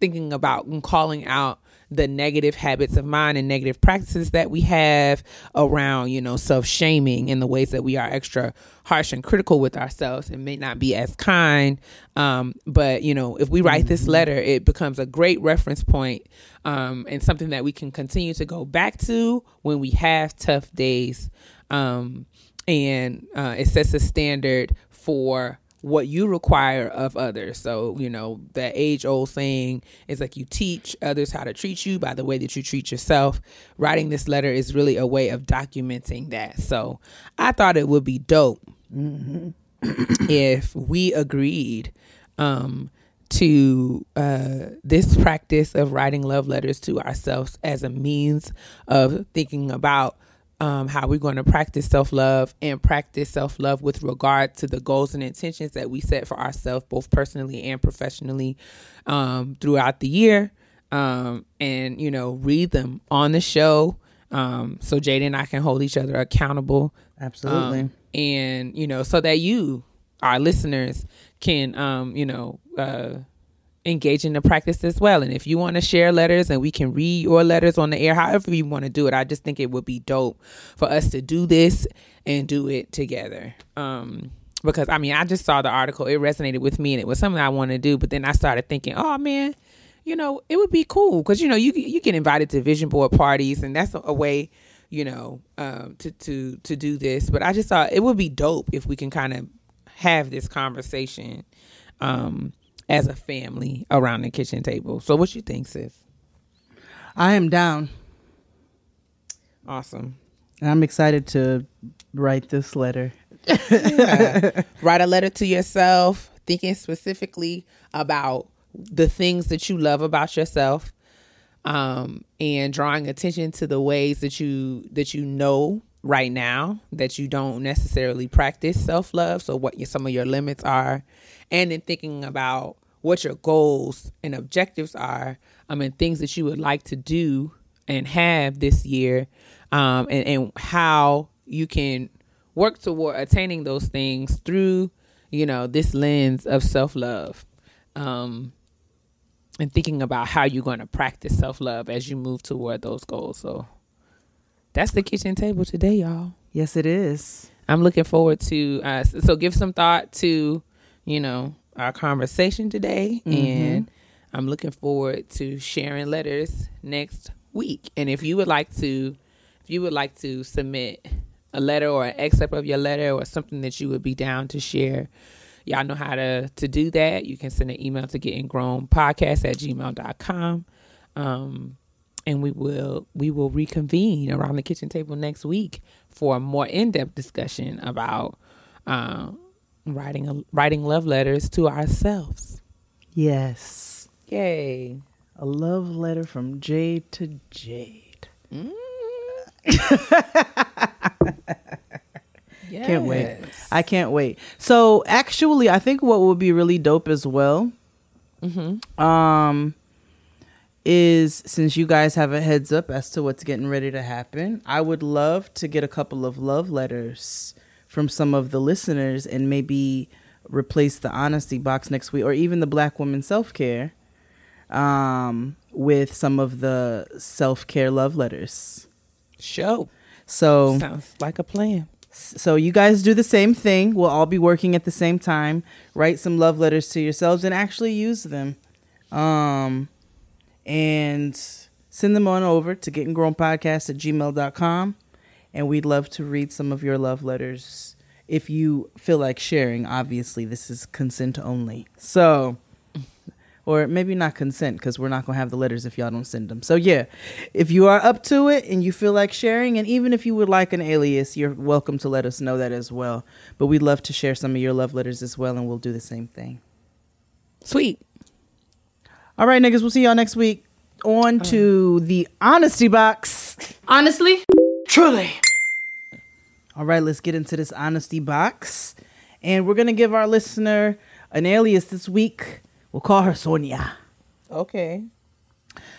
Speaker 2: thinking about and calling out the negative habits of mind and negative practices that we have around, you know, self shaming and the ways that we are extra harsh and critical with ourselves and may not be as kind. Um, but, you know, if we write this letter, it becomes a great reference point um, and something that we can continue to go back to when we have tough days. Um, and uh, it sets a standard for what you require of others. So, you know, that age old saying is like you teach others how to treat you by the way that you treat yourself. Writing this letter is really a way of documenting that. So, I thought it would be dope if we agreed um, to uh, this practice of writing love letters to ourselves as a means of thinking about um, how we're going to practice self love and practice self love with regard to the goals and intentions that we set for ourselves, both personally and professionally, um, throughout the year. Um, and, you know, read them on the show. Um, so Jada and I can hold each other accountable.
Speaker 1: Absolutely.
Speaker 2: Um, and, you know, so that you, our listeners, can, um, you know, uh, engage in the practice as well. And if you want to share letters and we can read your letters on the air, however you want to do it, I just think it would be dope for us to do this and do it together. Um, because I mean, I just saw the article, it resonated with me and it was something I wanted to do. But then I started thinking, oh man, you know, it would be cool because, you know, you, you get invited to vision board parties and that's a, a way, you know, um, to, to, to do this. But I just thought it would be dope if we can kind of have this conversation, um, as a family around the kitchen table. So what you think, sis?
Speaker 1: I am down.
Speaker 2: Awesome.
Speaker 1: And I'm excited to write this letter.
Speaker 2: Write a letter to yourself, thinking specifically about the things that you love about yourself, um, and drawing attention to the ways that you that you know right now that you don't necessarily practice self love. So what your, some of your limits are, and then thinking about what your goals and objectives are. I mean, things that you would like to do and have this year, um, and, and how you can work toward attaining those things through, you know, this lens of self love. Um, and thinking about how you're going to practice self love as you move toward those goals. So that's the kitchen table today, y'all.
Speaker 1: Yes, it is.
Speaker 2: I'm looking forward to uh so give some thought to, you know, our conversation today and I'm looking forward to sharing letters next week. And if you would like to if you would like to submit a letter or an excerpt of your letter or something that you would be down to share, y'all know how to to do that. You can send an email to getting grown podcast at gmail.com. Um and we will we will reconvene around the kitchen table next week for a more in-depth discussion about uh, writing a, writing love letters to ourselves.
Speaker 1: Yes.
Speaker 2: Yay!
Speaker 1: A love letter from Jade to Jade. Can't wait. I can't wait. So actually, I think what would be really dope as well, um, is since you guys have a heads up as to what's getting ready to happen, I would love to get a couple of love letters from some of the listeners and maybe replace the honesty box next week or even the Black woman self care, um, with some of the self care love letters.
Speaker 2: Show
Speaker 1: So
Speaker 2: sounds like a plan.
Speaker 1: so you guys do the same thing. We'll all be working at the same time. Write some love letters to yourselves and actually use them. Um and send them on over to gettinggrownpodcast at gmail.com. And we'd love to read some of your love letters if you feel like sharing. Obviously, this is consent only. So or maybe not consent because we're not going to have the letters if y'all don't send them. So, yeah, if you are up to it and you feel like sharing, and even if you would like an alias, you're welcome to let us know that as well. But we'd love to share some of your love letters as well, and we'll do the same thing.
Speaker 2: Sweet.
Speaker 1: All right, niggas, we'll see y'all next week. On to the honesty box.
Speaker 3: Honestly, truly.
Speaker 1: All right, let's get into this honesty box. And we're going to give our listener an alias this week. We'll call her Sonia.
Speaker 2: Okay.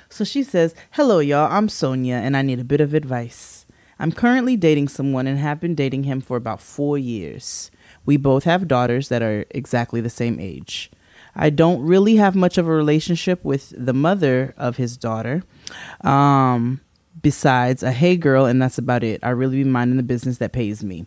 Speaker 1: So she says, Hello, y'all. I'm Sonia, and I need a bit of advice. I'm currently dating someone and have been dating him for about four years. We both have daughters that are exactly the same age. I don't really have much of a relationship with the mother of his daughter, um, besides a hey girl, and that's about it. I really be minding the business that pays me.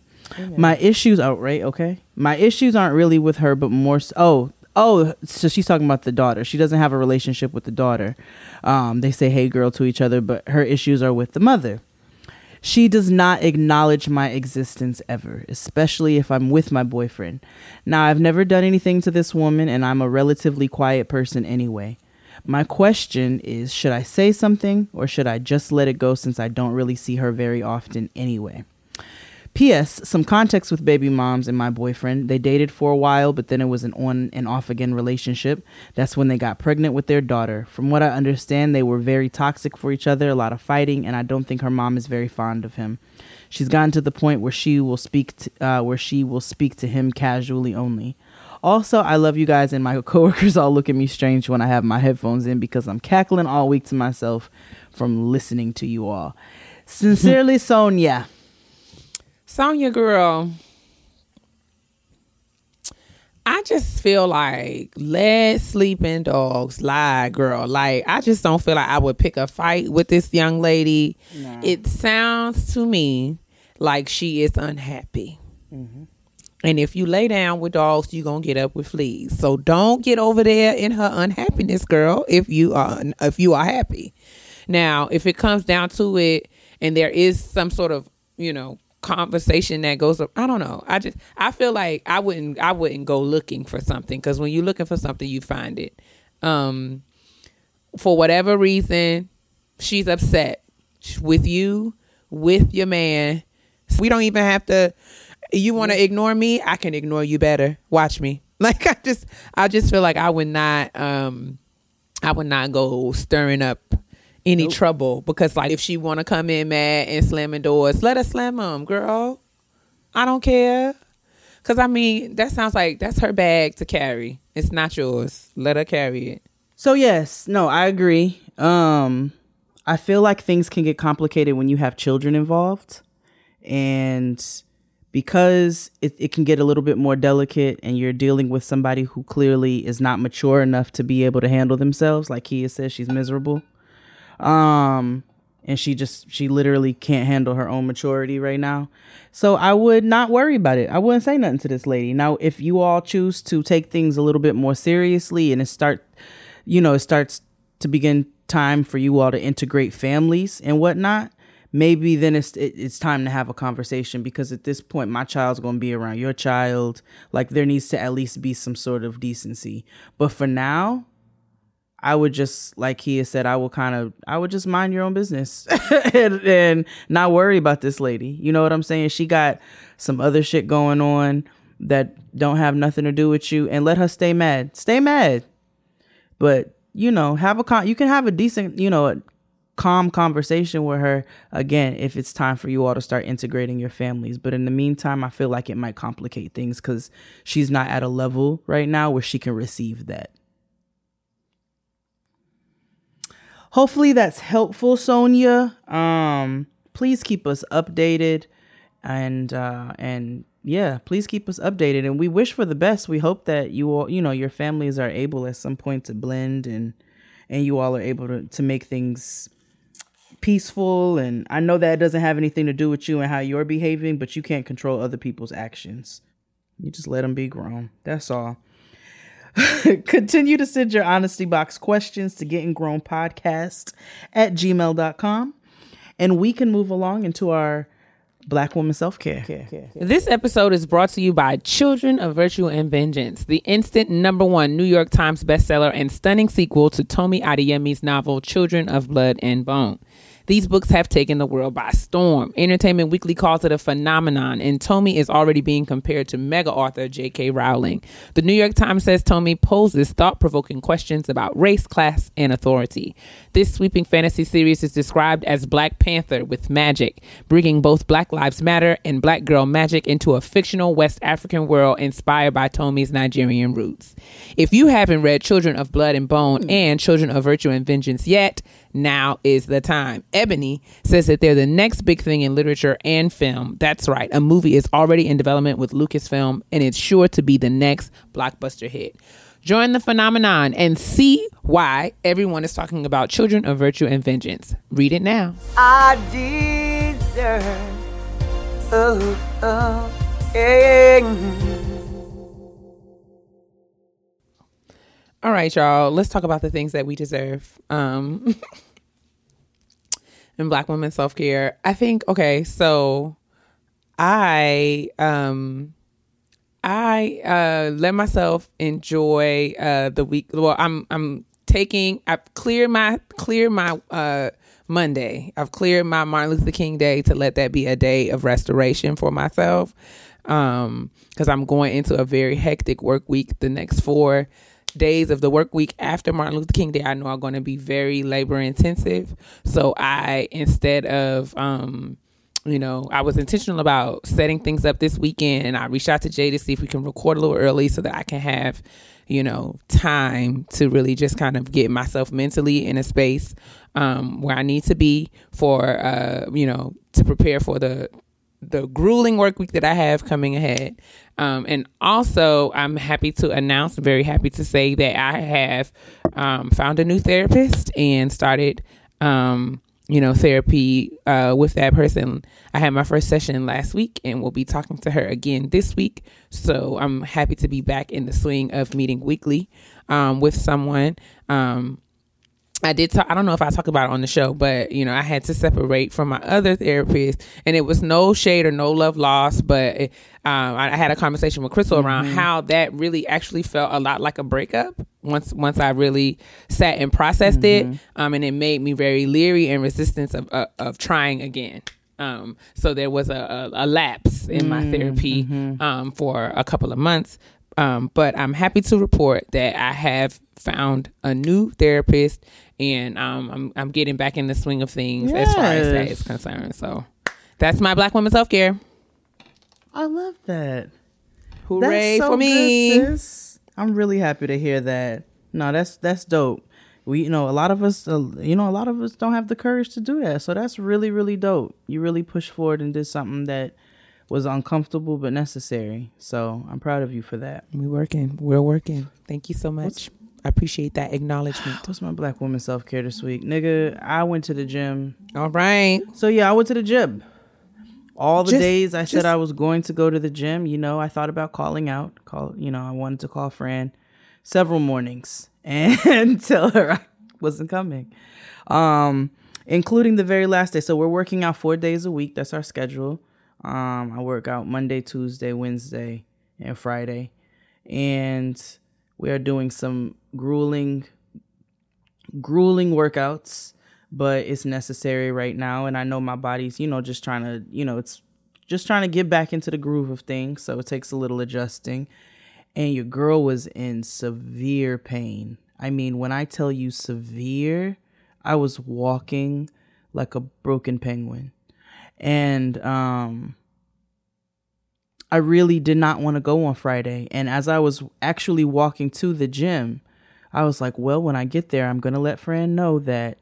Speaker 1: My issues, oh, right, okay. My issues aren't really with her, but more, s oh, oh, so she's talking about the daughter. She doesn't have a relationship with the daughter. Um, they say hey girl to each other, but her issues are with the mother. She does not acknowledge my existence ever, especially if I'm with my boyfriend. Now, I've never done anything to this woman, and I'm a relatively quiet person anyway. My question is should I say something or should I just let it go since I don't really see her very often anyway? P.S. Some context with baby moms and my boyfriend. They dated for a while, but then it was an on and off again relationship. That's when they got pregnant with their daughter. From what I understand, they were very toxic for each other, a lot of fighting, and I don't think her mom is very fond of him. She's gotten to the point where she will speak to, uh, where she will speak to him casually only. Also, I love you guys, and my coworkers all look at me strange when I have my headphones in because I'm cackling all week to myself from listening to you all. Sincerely, Sonia.
Speaker 2: Sonia girl. I just feel like let sleeping dogs lie, girl. Like I just don't feel like I would pick a fight with this young lady. It sounds to me like she is unhappy. Mm-hmm. And if you lay down with dogs, you're gonna get up with fleas. So don't get over there in her unhappiness, girl, if you are if you are happy. Now, if it comes down to it and there is some sort of, you know, conversation that goes up, I don't know. I just I feel like I wouldn't I wouldn't go looking for something cuz when you're looking for something, you find it. Um for whatever reason, she's upset with you, with your man. We don't even have to you want to ignore me, I can ignore you better. Watch me. Like I just I just feel like I would not um I would not go stirring up any trouble because like if she want to come in mad and slamming doors, let her slam them, girl. I don't care. Cuz I mean, that sounds like that's her bag to carry. It's not yours. Let her carry it.
Speaker 1: So yes, no, I agree. Um I feel like things can get complicated when you have children involved and because it, it can get a little bit more delicate and you're dealing with somebody who clearly is not mature enough to be able to handle themselves like Keia says she's miserable um and she just she literally can't handle her own maturity right now. So i would not worry about it. I wouldn't say nothing to this lady. Now if you all choose to take things a little bit more seriously and it start you know it starts to begin time for you all to integrate families and whatnot maybe then it's it, it's time to have a conversation because at this point my child's going to be around your child. Like there needs to at least be some sort of decency. But for now I would just, like he has said, I will kind of, I would just mind your own business and, and not worry about this lady. You know what I'm saying? She got some other shit going on that don't have nothing to do with you, and let her stay mad. Stay mad, but you know, have a con. You can have a decent, you know, calm conversation with her again if it's time for you all to start integrating your families. But in the meantime, I feel like it might complicate things because she's not at a level right now where she can receive that. Hopefully that's helpful sonia. Um please keep us updated and uh and yeah please keep us updated. And we wish for the best. We hope that you all you know your families are able at some point to blend and and you all are able to to make things peaceful. And i know that doesn't have anything to do with you and how you're behaving but you can't control other people's actions. You just let them be grown. That's all Continue to send your honesty box questions to getting grown podcast at gmail.com. And we can move along into our black woman self care.
Speaker 2: This episode is brought to you by Children of Virtue and Vengeance, the instant number one New York Times bestseller and stunning sequel to Tomi Adeyemi's novel Children of Blood and Bone. These books have taken the world by storm. Entertainment Weekly calls it a phenomenon, and Tomi is already being compared to mega author J.K. Rowling. The New York Times says Tomi poses thought provoking questions about race, class, and authority. This sweeping fantasy series is described as Black Panther with magic, bringing both Black Lives Matter and Black Girl magic into a fictional West African world inspired by Tomi's Nigerian roots. If you haven't read Children of Blood and Bone and Children of Virtue and Vengeance yet, now is the time. Ebony says that they're the next big thing in literature and film. That's right. A movie is already in development with Lucasfilm, and it's sure to be the next blockbuster hit. Join the phenomenon and see why everyone is talking about Children of Virtue and Vengeance. Read it now.
Speaker 4: I deserve. Oh, oh, yeah.
Speaker 2: All right, y'all. Let's talk about the things that we deserve. Um, in Black women self care. I think okay, so I um I uh let myself enjoy uh the week. Well, I'm I'm taking I've cleared my cleared my uh Monday. I've cleared my Martin Luther King Day to let that be a day of restoration for myself. Um, because I'm going into a very hectic work week the next four days of the work week after Martin Luther King Day, I know are going to be very labor intensive. So I, instead of, um, you know, I was intentional about setting things up this weekend and I reached out to Jay to see if we can record a little early so that I can have, you know, time to really just kind of get myself mentally in a space um, where I need to be for, uh, you know, to prepare for the the grueling work week that I have coming ahead. Um, and also, I'm happy to announce, very happy to say that I have um, found a new therapist and started, um, you know, therapy uh, with that person. I had my first session last week and we'll be talking to her again this week. So I'm happy to be back in the swing of meeting weekly um, with someone. Um, I did talk, I don't know if I talked about it on the show, but you know, I had to separate from my other therapist and it was no shade or no love lost, but it, um, I had a conversation with Crystal around how that really actually felt a lot like a breakup once once I really sat and processed it, um, and it made me very leery and resistant of of, of trying again. Um, so there was a, a, a lapse in my therapy um, for a couple of months, um, but I'm happy to report that I have found a new therapist, and um, I'm I'm getting back in the swing of things as far as that is concerned. So that's my Black woman self care.
Speaker 1: I love that.
Speaker 2: Hooray
Speaker 1: so
Speaker 2: for me!
Speaker 1: good. I'm really happy to hear that. No, that's that's dope. We, you know, a lot of us, uh, you know, a lot of us don't have the courage to do that. So that's really, really dope. You really pushed forward and did something that was uncomfortable but necessary. So I'm proud of you for that.
Speaker 2: We working. We're working. Thank you so much. I appreciate that acknowledgement.
Speaker 1: What's my black woman self care this week, nigga? I went to the gym.
Speaker 2: All right.
Speaker 1: So yeah, I went to the gym. All the
Speaker 2: Just-
Speaker 1: days I
Speaker 2: just-
Speaker 1: said I was going to go to the gym, you know, I thought about calling out. Call, you know, I wanted to call Fran several mornings and tell her I wasn't coming, um, including the very last day. So we're working out four days a week. That's our schedule. Um, I work out Monday, Tuesday, Wednesday, and Friday, and we are doing some grueling grueling workouts, but it's necessary right now. And I know my body's, you know, just trying to, you know, it's just trying to get back into the groove of things. So it takes a little adjusting. And your girl was in severe pain. I mean, when I tell you severe, I was walking like a broken penguin. And um I really did not want to go on Friday. And as I was actually walking to the gym, I was like, well, when I get there, I'm going to let Fran know that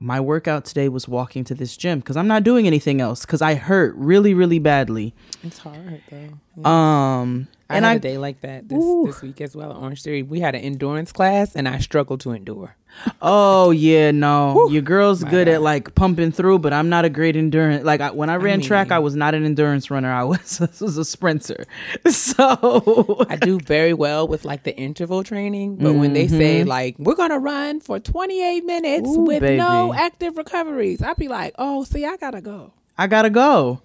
Speaker 1: my workout today was walking to this gym because I'm not doing anything else because I hurt really, really badly.
Speaker 2: It's hard though.
Speaker 1: Um,
Speaker 2: I
Speaker 1: and
Speaker 2: had
Speaker 1: I,
Speaker 2: a day like that this,
Speaker 1: Ooh.
Speaker 2: this week as well at Orange Theory. We had an endurance class and I struggled to endure.
Speaker 1: oh yeah, no, your girl's
Speaker 2: My
Speaker 1: good
Speaker 2: God.
Speaker 1: at like pumping through, but I'm not a great endurance. Like I, when I ran track,
Speaker 2: mean-
Speaker 1: I was not an endurance runner. I was, this was a sprinter. So
Speaker 2: I do very well with like the interval training, but when they say
Speaker 1: Mm-hmm.
Speaker 2: like we're gonna run for 28 minutes
Speaker 1: Ooh,
Speaker 2: with no active recoveries, I'd be like, oh, see, I gotta go.
Speaker 1: I gotta go.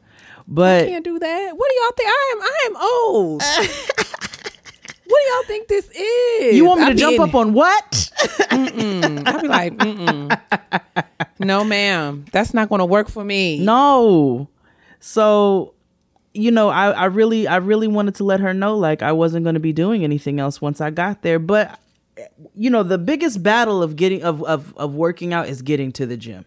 Speaker 2: I can't do that. What do y'all think? I am. I am old. what do y'all think this is?
Speaker 1: you want me
Speaker 2: I
Speaker 1: to
Speaker 2: be
Speaker 1: jump up on what?
Speaker 2: I'd be like, Mm-mm. no, ma'am, that's not gonna work for me.
Speaker 1: No. So, you know, I, I really, I really wanted to let her know like I wasn't going to be doing anything else once I got there. But, you know, the biggest battle of getting of of of working out is getting to the gym.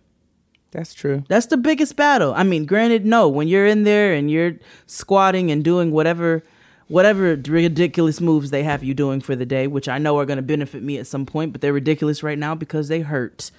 Speaker 2: That's true.
Speaker 1: That's the biggest battle. I mean, granted, no, when you're in there and you're squatting and doing whatever whatever ridiculous moves they have you doing for the day, which I know are going to benefit me at some point, but they're ridiculous right now because they hurt.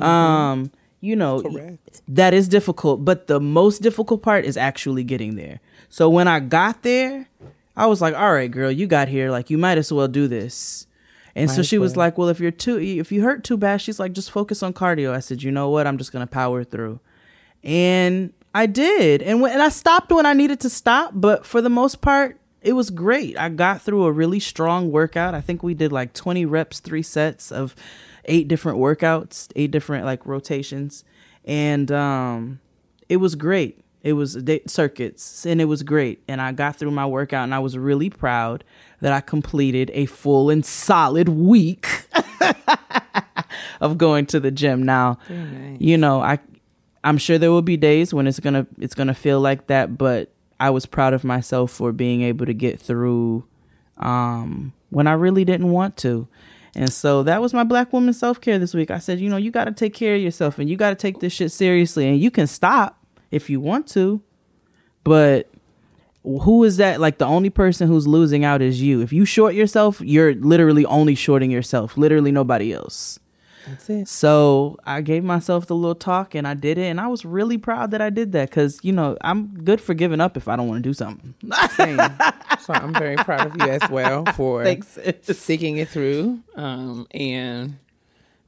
Speaker 1: Um, you know,
Speaker 2: Correct.
Speaker 1: that is difficult, but the most difficult part is actually getting there. So when I got there, I was like, "All right, girl, you got here. Like, you might as well do this." And so she was like, "Well, if you're too, if you hurt too bad, she's like, just focus on cardio." I said, "You know what? I'm just gonna power through," and I did. And when and I stopped when I needed to stop, but for the most part, it was great. I got through a really strong workout. I think we did like 20 reps, three sets of eight different workouts, eight different like rotations, and um, it was great. It was day- circuits, and it was great. And I got through my workout, and I was really proud that I completed a full and solid week of going to the gym. Now,
Speaker 2: nice.
Speaker 1: you know, I I'm sure there will be days when it's gonna it's gonna feel like that, but I was proud of myself for being able to get through um, when I really didn't want to. And so that was my black woman self care this week. I said, you know, you got to take care of yourself and you got to take this shit seriously. And you can stop if you want to, but who is that? Like the only person who's losing out is you. If you short yourself, you're literally only shorting yourself, literally nobody else.
Speaker 2: That's it.
Speaker 1: So I gave myself the little talk and I did it. And I was really proud that I did that because, you know, I'm good for giving up if I don't want to do something.
Speaker 2: Same. so I'm very proud of you as well for
Speaker 1: Thanks.
Speaker 2: sticking it through. Um, and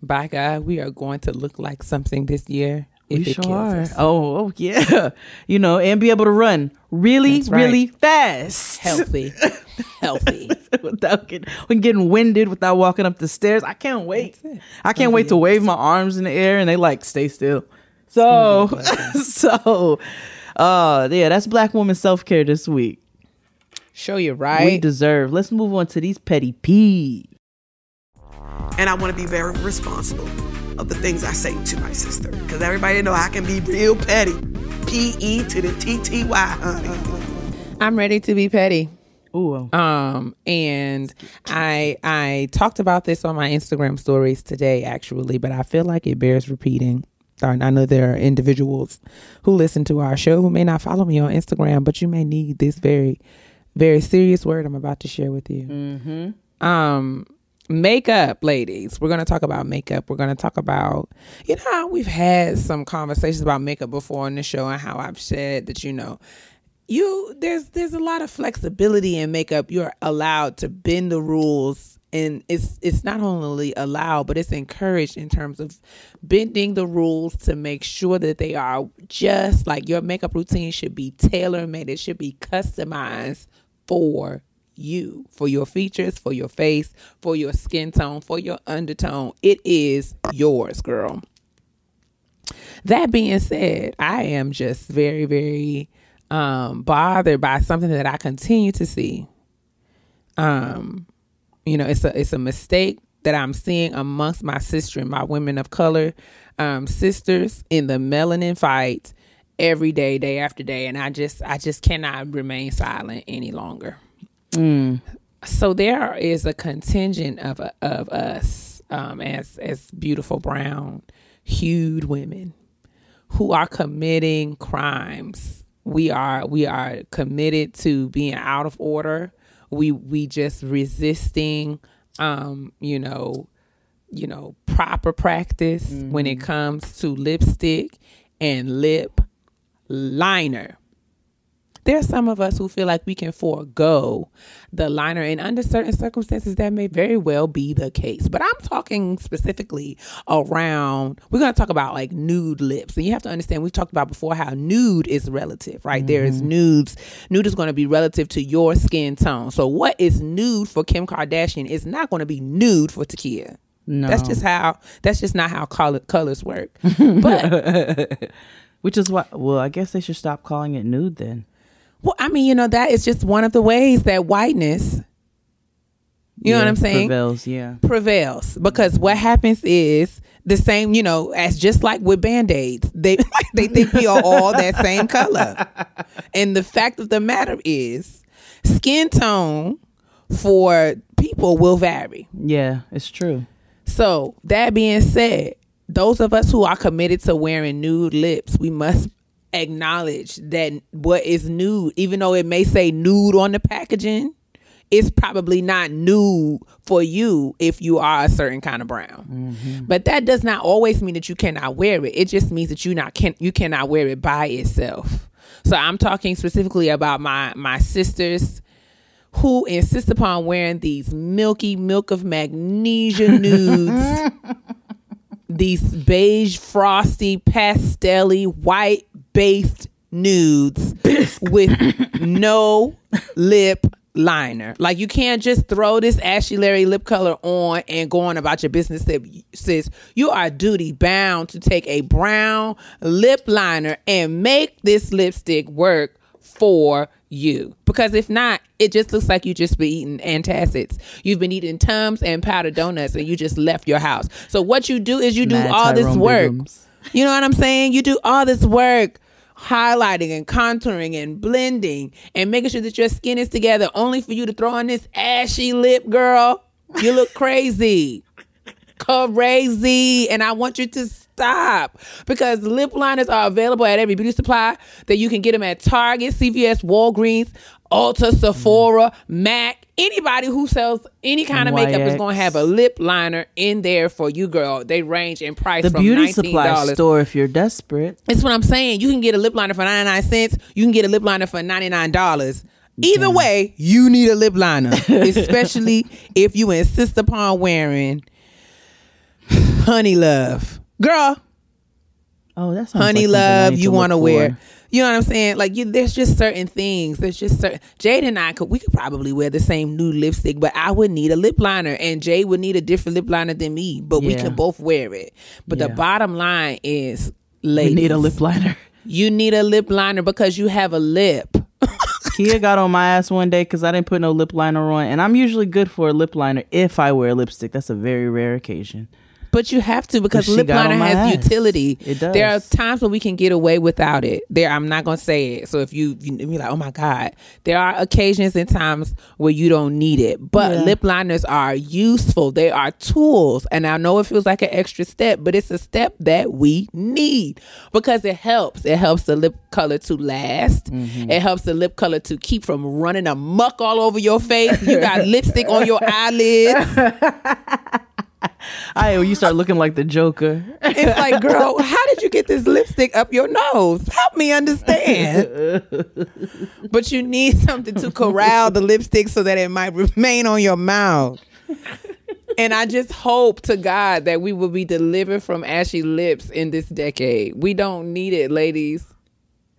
Speaker 2: by God, we are going to look like something this year. If
Speaker 1: We
Speaker 2: it
Speaker 1: sure
Speaker 2: kills
Speaker 1: are.
Speaker 2: us.
Speaker 1: Oh, oh, yeah. You know, and be able to run really,
Speaker 2: right.
Speaker 1: really fast.
Speaker 2: Healthy, healthy.
Speaker 1: without getting, when getting winded, without walking up the stairs. I can't wait. I can't wait to wave my arms in the air and they like stay still. So, so, uh, yeah, that's Black Woman Self Care this week.
Speaker 2: Show you right.
Speaker 1: We deserve. Let's move on to these petty peeves.
Speaker 5: and I want to be very responsible of the things I say to my sister because everybody know I can be real petty. P E to the T T Y, honey.
Speaker 2: I'm ready to be petty.
Speaker 1: Ooh,
Speaker 2: Um, and I I talked about this on my Instagram stories today, actually, but I feel like it bears repeating. I know there are individuals who listen to our show who may not follow me on Instagram, but you may need this very, very serious word I'm about to share with you. Mm-hmm. Um, makeup, ladies. We're gonna talk about makeup. We're gonna talk about, you know, we've had some conversations about makeup before on the show and how I've said that, you know, you there's there's a lot of flexibility in makeup. You're allowed to bend the rules and it's it's not only allowed but it's encouraged in terms of bending the rules to make sure that they are just like your makeup routine should be tailor made. It should be customized for you, for your features, for your face, for your skin tone, for your undertone. It is yours, girl. That being said, I am just very, very um, bothered by something that I continue to see. Um, you know, it's a it's a mistake that I'm seeing amongst my sister and my women of color um, sisters in the melanin fight every day, day after day, and I just I just cannot remain silent any longer. So there is a contingent of of us um, as as beautiful brown hued women who are committing crimes. We are we are committed to being out of order. We we just resisting um, you know, you know, proper practice when it comes to lipstick and lip liner. There's some of us who feel like we can forego the liner, and under certain circumstances, that may very well be the case. But I'm talking specifically around, we're going to talk about like nude lips. And you have to understand, we've talked about before how nude is relative, right? There is mm-hmm. nudes. Nude is going to be relative to your skin tone. So, what is nude for Kim Kardashian is not going to be nude for Takia.
Speaker 1: No.
Speaker 2: That's just how, that's just not how color, colors work. But
Speaker 1: Which is why. Well, I guess they should stop calling it nude then.
Speaker 2: Well, I mean, you know, that is just one of the ways that whiteness, you know what I'm saying,
Speaker 1: Prevails, yeah.
Speaker 2: prevails. Because what happens is the same, you know, as just like with band-aids, they they think we are all that same color. And the fact of the matter is, skin tone for people will vary.
Speaker 1: Yeah, it's true.
Speaker 2: So that being said, those of us who are committed to wearing nude lips, we must acknowledge that what is nude, even though it may say nude on the packaging, it's probably not nude for you if you are a certain kind of brown. Mm-hmm. But that does not always mean that you cannot wear it. It just means that you not can you cannot wear it by itself. So I'm talking specifically about my my sisters who insist upon wearing these milky milk of magnesia nudes these beige frosty pastelly white based nudes with no lip liner like you can't just throw this ashy larry lip color on and go on about your business sis you are duty bound to take a brown lip liner and make this lipstick work for you. Because if not, it just looks like you just been eating antacids. You've been eating Tums and powdered donuts and you just left your house. So what you do is you do
Speaker 1: Mad
Speaker 2: all this work.
Speaker 1: Biggums.
Speaker 2: You know what I'm saying? You do all this work highlighting and contouring and blending and making sure that your skin is together only for you to throw on this ashy lip, girl. You look crazy. Crazy. And I want you to stop because lip liners are available at every beauty supply that you can get them at Target, CVS, Walgreens, Ulta, Sephora, MAC. Anybody who sells any kind of makeup is going to have a lip liner in there for you, girl. They range in price
Speaker 1: The
Speaker 2: from
Speaker 1: beauty
Speaker 2: $19.
Speaker 1: supply store, if you're desperate.
Speaker 2: That's what I'm saying. You can get a lip liner for 99 cents. You can get a lip liner for $99. Either way, you need a lip liner, especially if you insist upon wearing Honey Love. Girl,
Speaker 1: Oh, that's
Speaker 2: Honey
Speaker 1: like
Speaker 2: Love, you want to wear. You know what I'm saying? Like, you, there's just certain things. There's just certain. Jade and I could, we could probably wear the same nude lipstick, but I would need a lip liner, and Jade would need a different lip liner than me. But we
Speaker 1: Yeah.
Speaker 2: could both wear it. But the bottom line is,
Speaker 1: We
Speaker 2: ladies,
Speaker 1: need a lip liner.
Speaker 2: you need a lip liner because you have a lip.
Speaker 1: Keia got on my ass one day because I didn't put no lip liner on, and I'm usually good for a lip liner if I wear lipstick. That's a very rare occasion.
Speaker 2: But you have to because lip liner has
Speaker 1: ass.
Speaker 2: utility.
Speaker 1: It does.
Speaker 2: There are times when we can get away without it. There, I'm not gonna say it. So if you you be like, oh my god, there are occasions and times where you don't need it. But
Speaker 1: Yeah.
Speaker 2: lip liners are useful. They are tools, and I know it feels like an extra step, but it's a step that we need because it helps. It helps the lip color to last.
Speaker 1: Mm-hmm.
Speaker 2: It helps the lip color to keep from running a muck all over your face. You got lipstick on your eyelids.
Speaker 1: I you start looking like the Joker.
Speaker 2: It's like, girl, how did you get this lipstick up your nose? Help me understand. but you need something to corral the lipstick so that it might remain on your mouth. And I just hope to God that we will be delivered from ashy lips in this decade. We don't need it, ladies.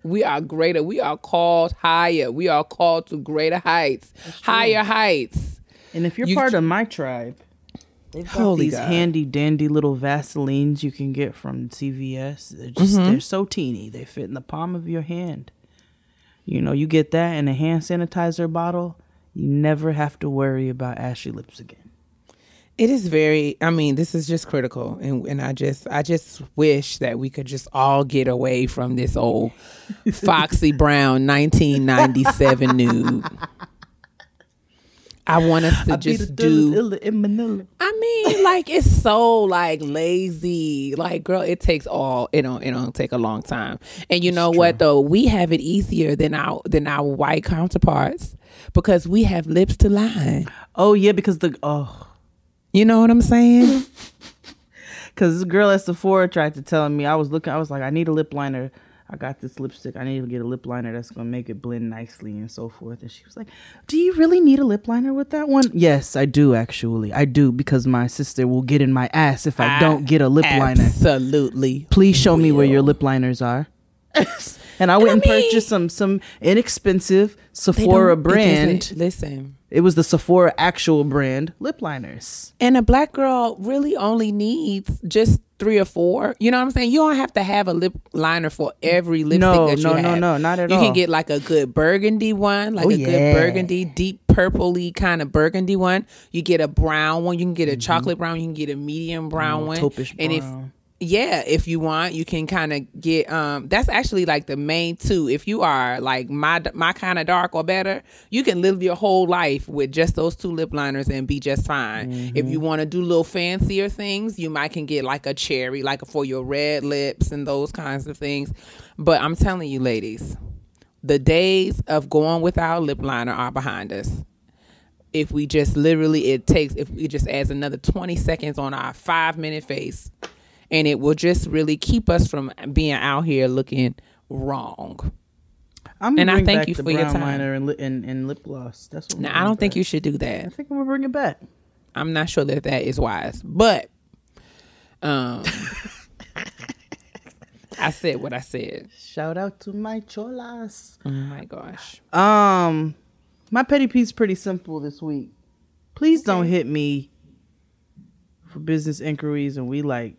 Speaker 2: We are greater. We are called higher. We are called to greater heights, higher heights.
Speaker 1: And if you're
Speaker 2: You-
Speaker 1: part of my tribe, they've got
Speaker 2: Holy
Speaker 1: these
Speaker 2: God.
Speaker 1: handy dandy little Vaselines you can get from CVS. They're just
Speaker 2: Mm-hmm.
Speaker 1: they're so teeny. They fit in the palm of your hand. You know, you get that in a hand sanitizer bottle. You never have to worry about ashy lips again.
Speaker 2: It is very. I mean, this is just critical, and and I just I just wish that we could just all get away from this old Foxy Brown 1997 nude. I want us to just do.
Speaker 1: in Manila.
Speaker 2: I mean, like it's so like lazy. Like, girl, it takes all. It don't. It don't take a long time. And you know what though? We have it easier than our than our white counterparts because we have lips to line.
Speaker 1: Oh yeah, because the oh,
Speaker 2: You know what I'm saying?
Speaker 1: because this girl at Sephora tried to tell me I was looking. I was like, I need a lip liner. I got this lipstick. I need to get a lip liner that's gonna make it blend nicely and so forth. And she was like, Do you really need a lip liner with that one? Yes, I do actually. I do because my sister will get in my ass if I, don't get a lip liner.
Speaker 2: Absolutely.
Speaker 1: Please show me where your lip liners are. and I went and,
Speaker 2: I mean-
Speaker 1: purchased some some inexpensive Sephora
Speaker 2: it
Speaker 1: brand.
Speaker 2: Listen,
Speaker 1: It was the Sephora actual brand lip liners.
Speaker 2: and a black girl really only needs just three or four. You know what I'm saying? You don't have to have a lip liner for every lipstick
Speaker 1: No,
Speaker 2: that you
Speaker 1: no, no,
Speaker 2: have.
Speaker 1: no, not at
Speaker 2: you
Speaker 1: all.
Speaker 2: You can get like a good burgundy one, like
Speaker 1: Oh,
Speaker 2: a
Speaker 1: yeah.
Speaker 2: good burgundy, deep purpley kind of burgundy one. You get a brown one. You can get a chocolate brown. You can get a medium brown one.
Speaker 1: Mm-hmm.
Speaker 2: And if
Speaker 1: brown.
Speaker 2: Yeah, if you want, you can kind of get um that's actually like the main two. If you are like my my kind of dark or better, you can live your whole life with just those two lip liners and be just fine. If
Speaker 1: Mm-hmm.
Speaker 2: you want to do little fancier things, you might can get like a cherry like for your red lips and those kinds of things. But I'm telling you ladies, the days of going without lip liner are behind us if we just literally it takes if it just adds another 20 seconds on our five minute face and it will just really keep us from being out here looking wrong
Speaker 1: I'm
Speaker 2: And I thank you
Speaker 1: the
Speaker 2: for your time.
Speaker 1: liner and, li- and and lip gloss. That's what. I'm
Speaker 2: now i don't think
Speaker 1: back.
Speaker 2: you should do that.
Speaker 1: I think I'm gonna bring it back.
Speaker 2: i'm not sure that that is wise but um i said what i said
Speaker 1: Shout out to my cholas.
Speaker 2: oh my gosh
Speaker 1: Um, my petty piece pretty simple this week. Please don't hit me for business inquiries, and we like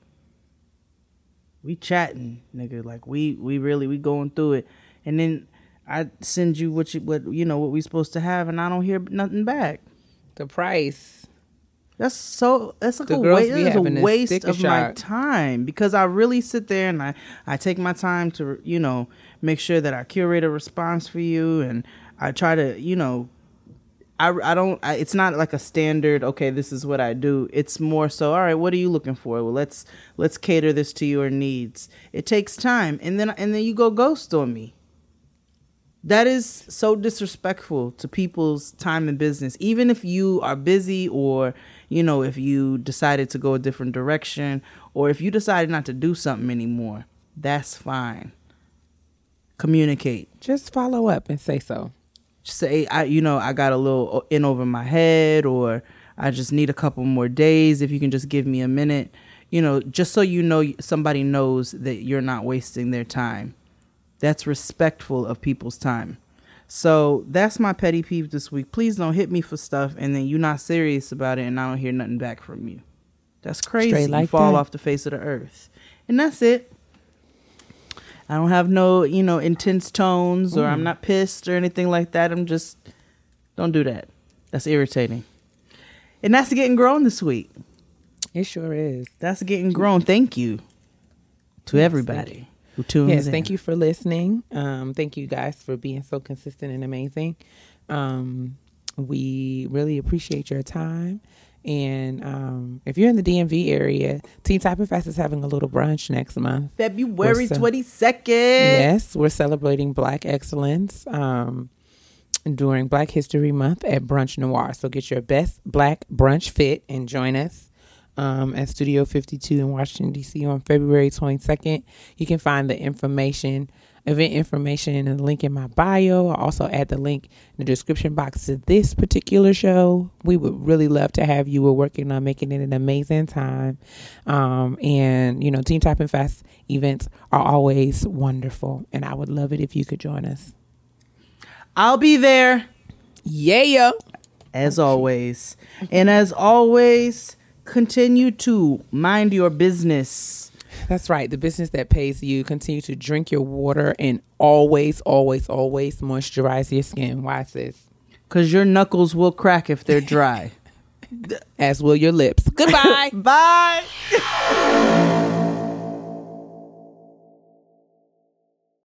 Speaker 1: we chatting, nigga. Like we we really we going through it, and then I send you what you what you know what we supposed to have, and I don't hear nothing back.
Speaker 2: the price
Speaker 1: That's so. That's like
Speaker 2: The
Speaker 1: a waste. That's a waste of my time because I really sit there and I I take my time to you know make sure that I curate a response for you and I try to you know I I don't. I, it's not like a standard. Okay, this is what I do. It's more so. All right, what are you looking for? Well, let's let's cater this to your needs. It takes time, and then and then you go ghost on me. That is so disrespectful to people's time and business. Even if you are busy or, you know, if you decided to go a different direction or if you decided not to do something anymore, that's fine. Communicate.
Speaker 2: just follow up and say so
Speaker 1: Say, I, you know, I got a little uh, in over my head or I just need a couple more days. If you can just give me a minute, you know, just so you know, somebody knows that you're not wasting their time. That's respectful of people's time. So that's my petty peeve this week. Please don't hit me for stuff and then you're not serious about it and I don't hear nothing back from you. That's crazy.
Speaker 2: Straight
Speaker 1: you fall
Speaker 2: that.
Speaker 1: off the face of the earth. And that's it. I don't have no, you know, intense tones or I'm not pissed or anything like that. I'm just don't do that. That's irritating. And that's getting grown this week.
Speaker 2: it sure is
Speaker 1: That's getting grown. Thank you to
Speaker 2: Yes,
Speaker 1: everybody
Speaker 2: you.
Speaker 1: who tunes
Speaker 2: yes
Speaker 1: in.
Speaker 2: Yes, thank you for listening um thank you guys for being so consistent and amazing um we really appreciate your time and um if you're in the dmv area team type fest is having a little brunch next month
Speaker 1: February
Speaker 2: We're
Speaker 1: 22nd.
Speaker 2: yes we're celebrating black excellence um during black history month at brunch noir so get your best black brunch fit and join us um, at Studio 52 in Washington, D.C. on February 22nd. You can find the information, event information, and the link in my bio. I'll also add the link in the description box to this particular show. We would really love to have you. We're working on making it an amazing time. Um, and, you know, Teen Typing Fest events are always wonderful. And I would love it if you could join us.
Speaker 1: I'll be there
Speaker 2: Yeah.
Speaker 1: as always. And as always, continue to mind your business.
Speaker 2: That's right. The business that pays you. Continue to drink your water and always, always, always moisturize your skin. Why, sis?
Speaker 1: Because your knuckles will crack if they're dry.
Speaker 2: As will your lips. Goodbye.
Speaker 1: Bye.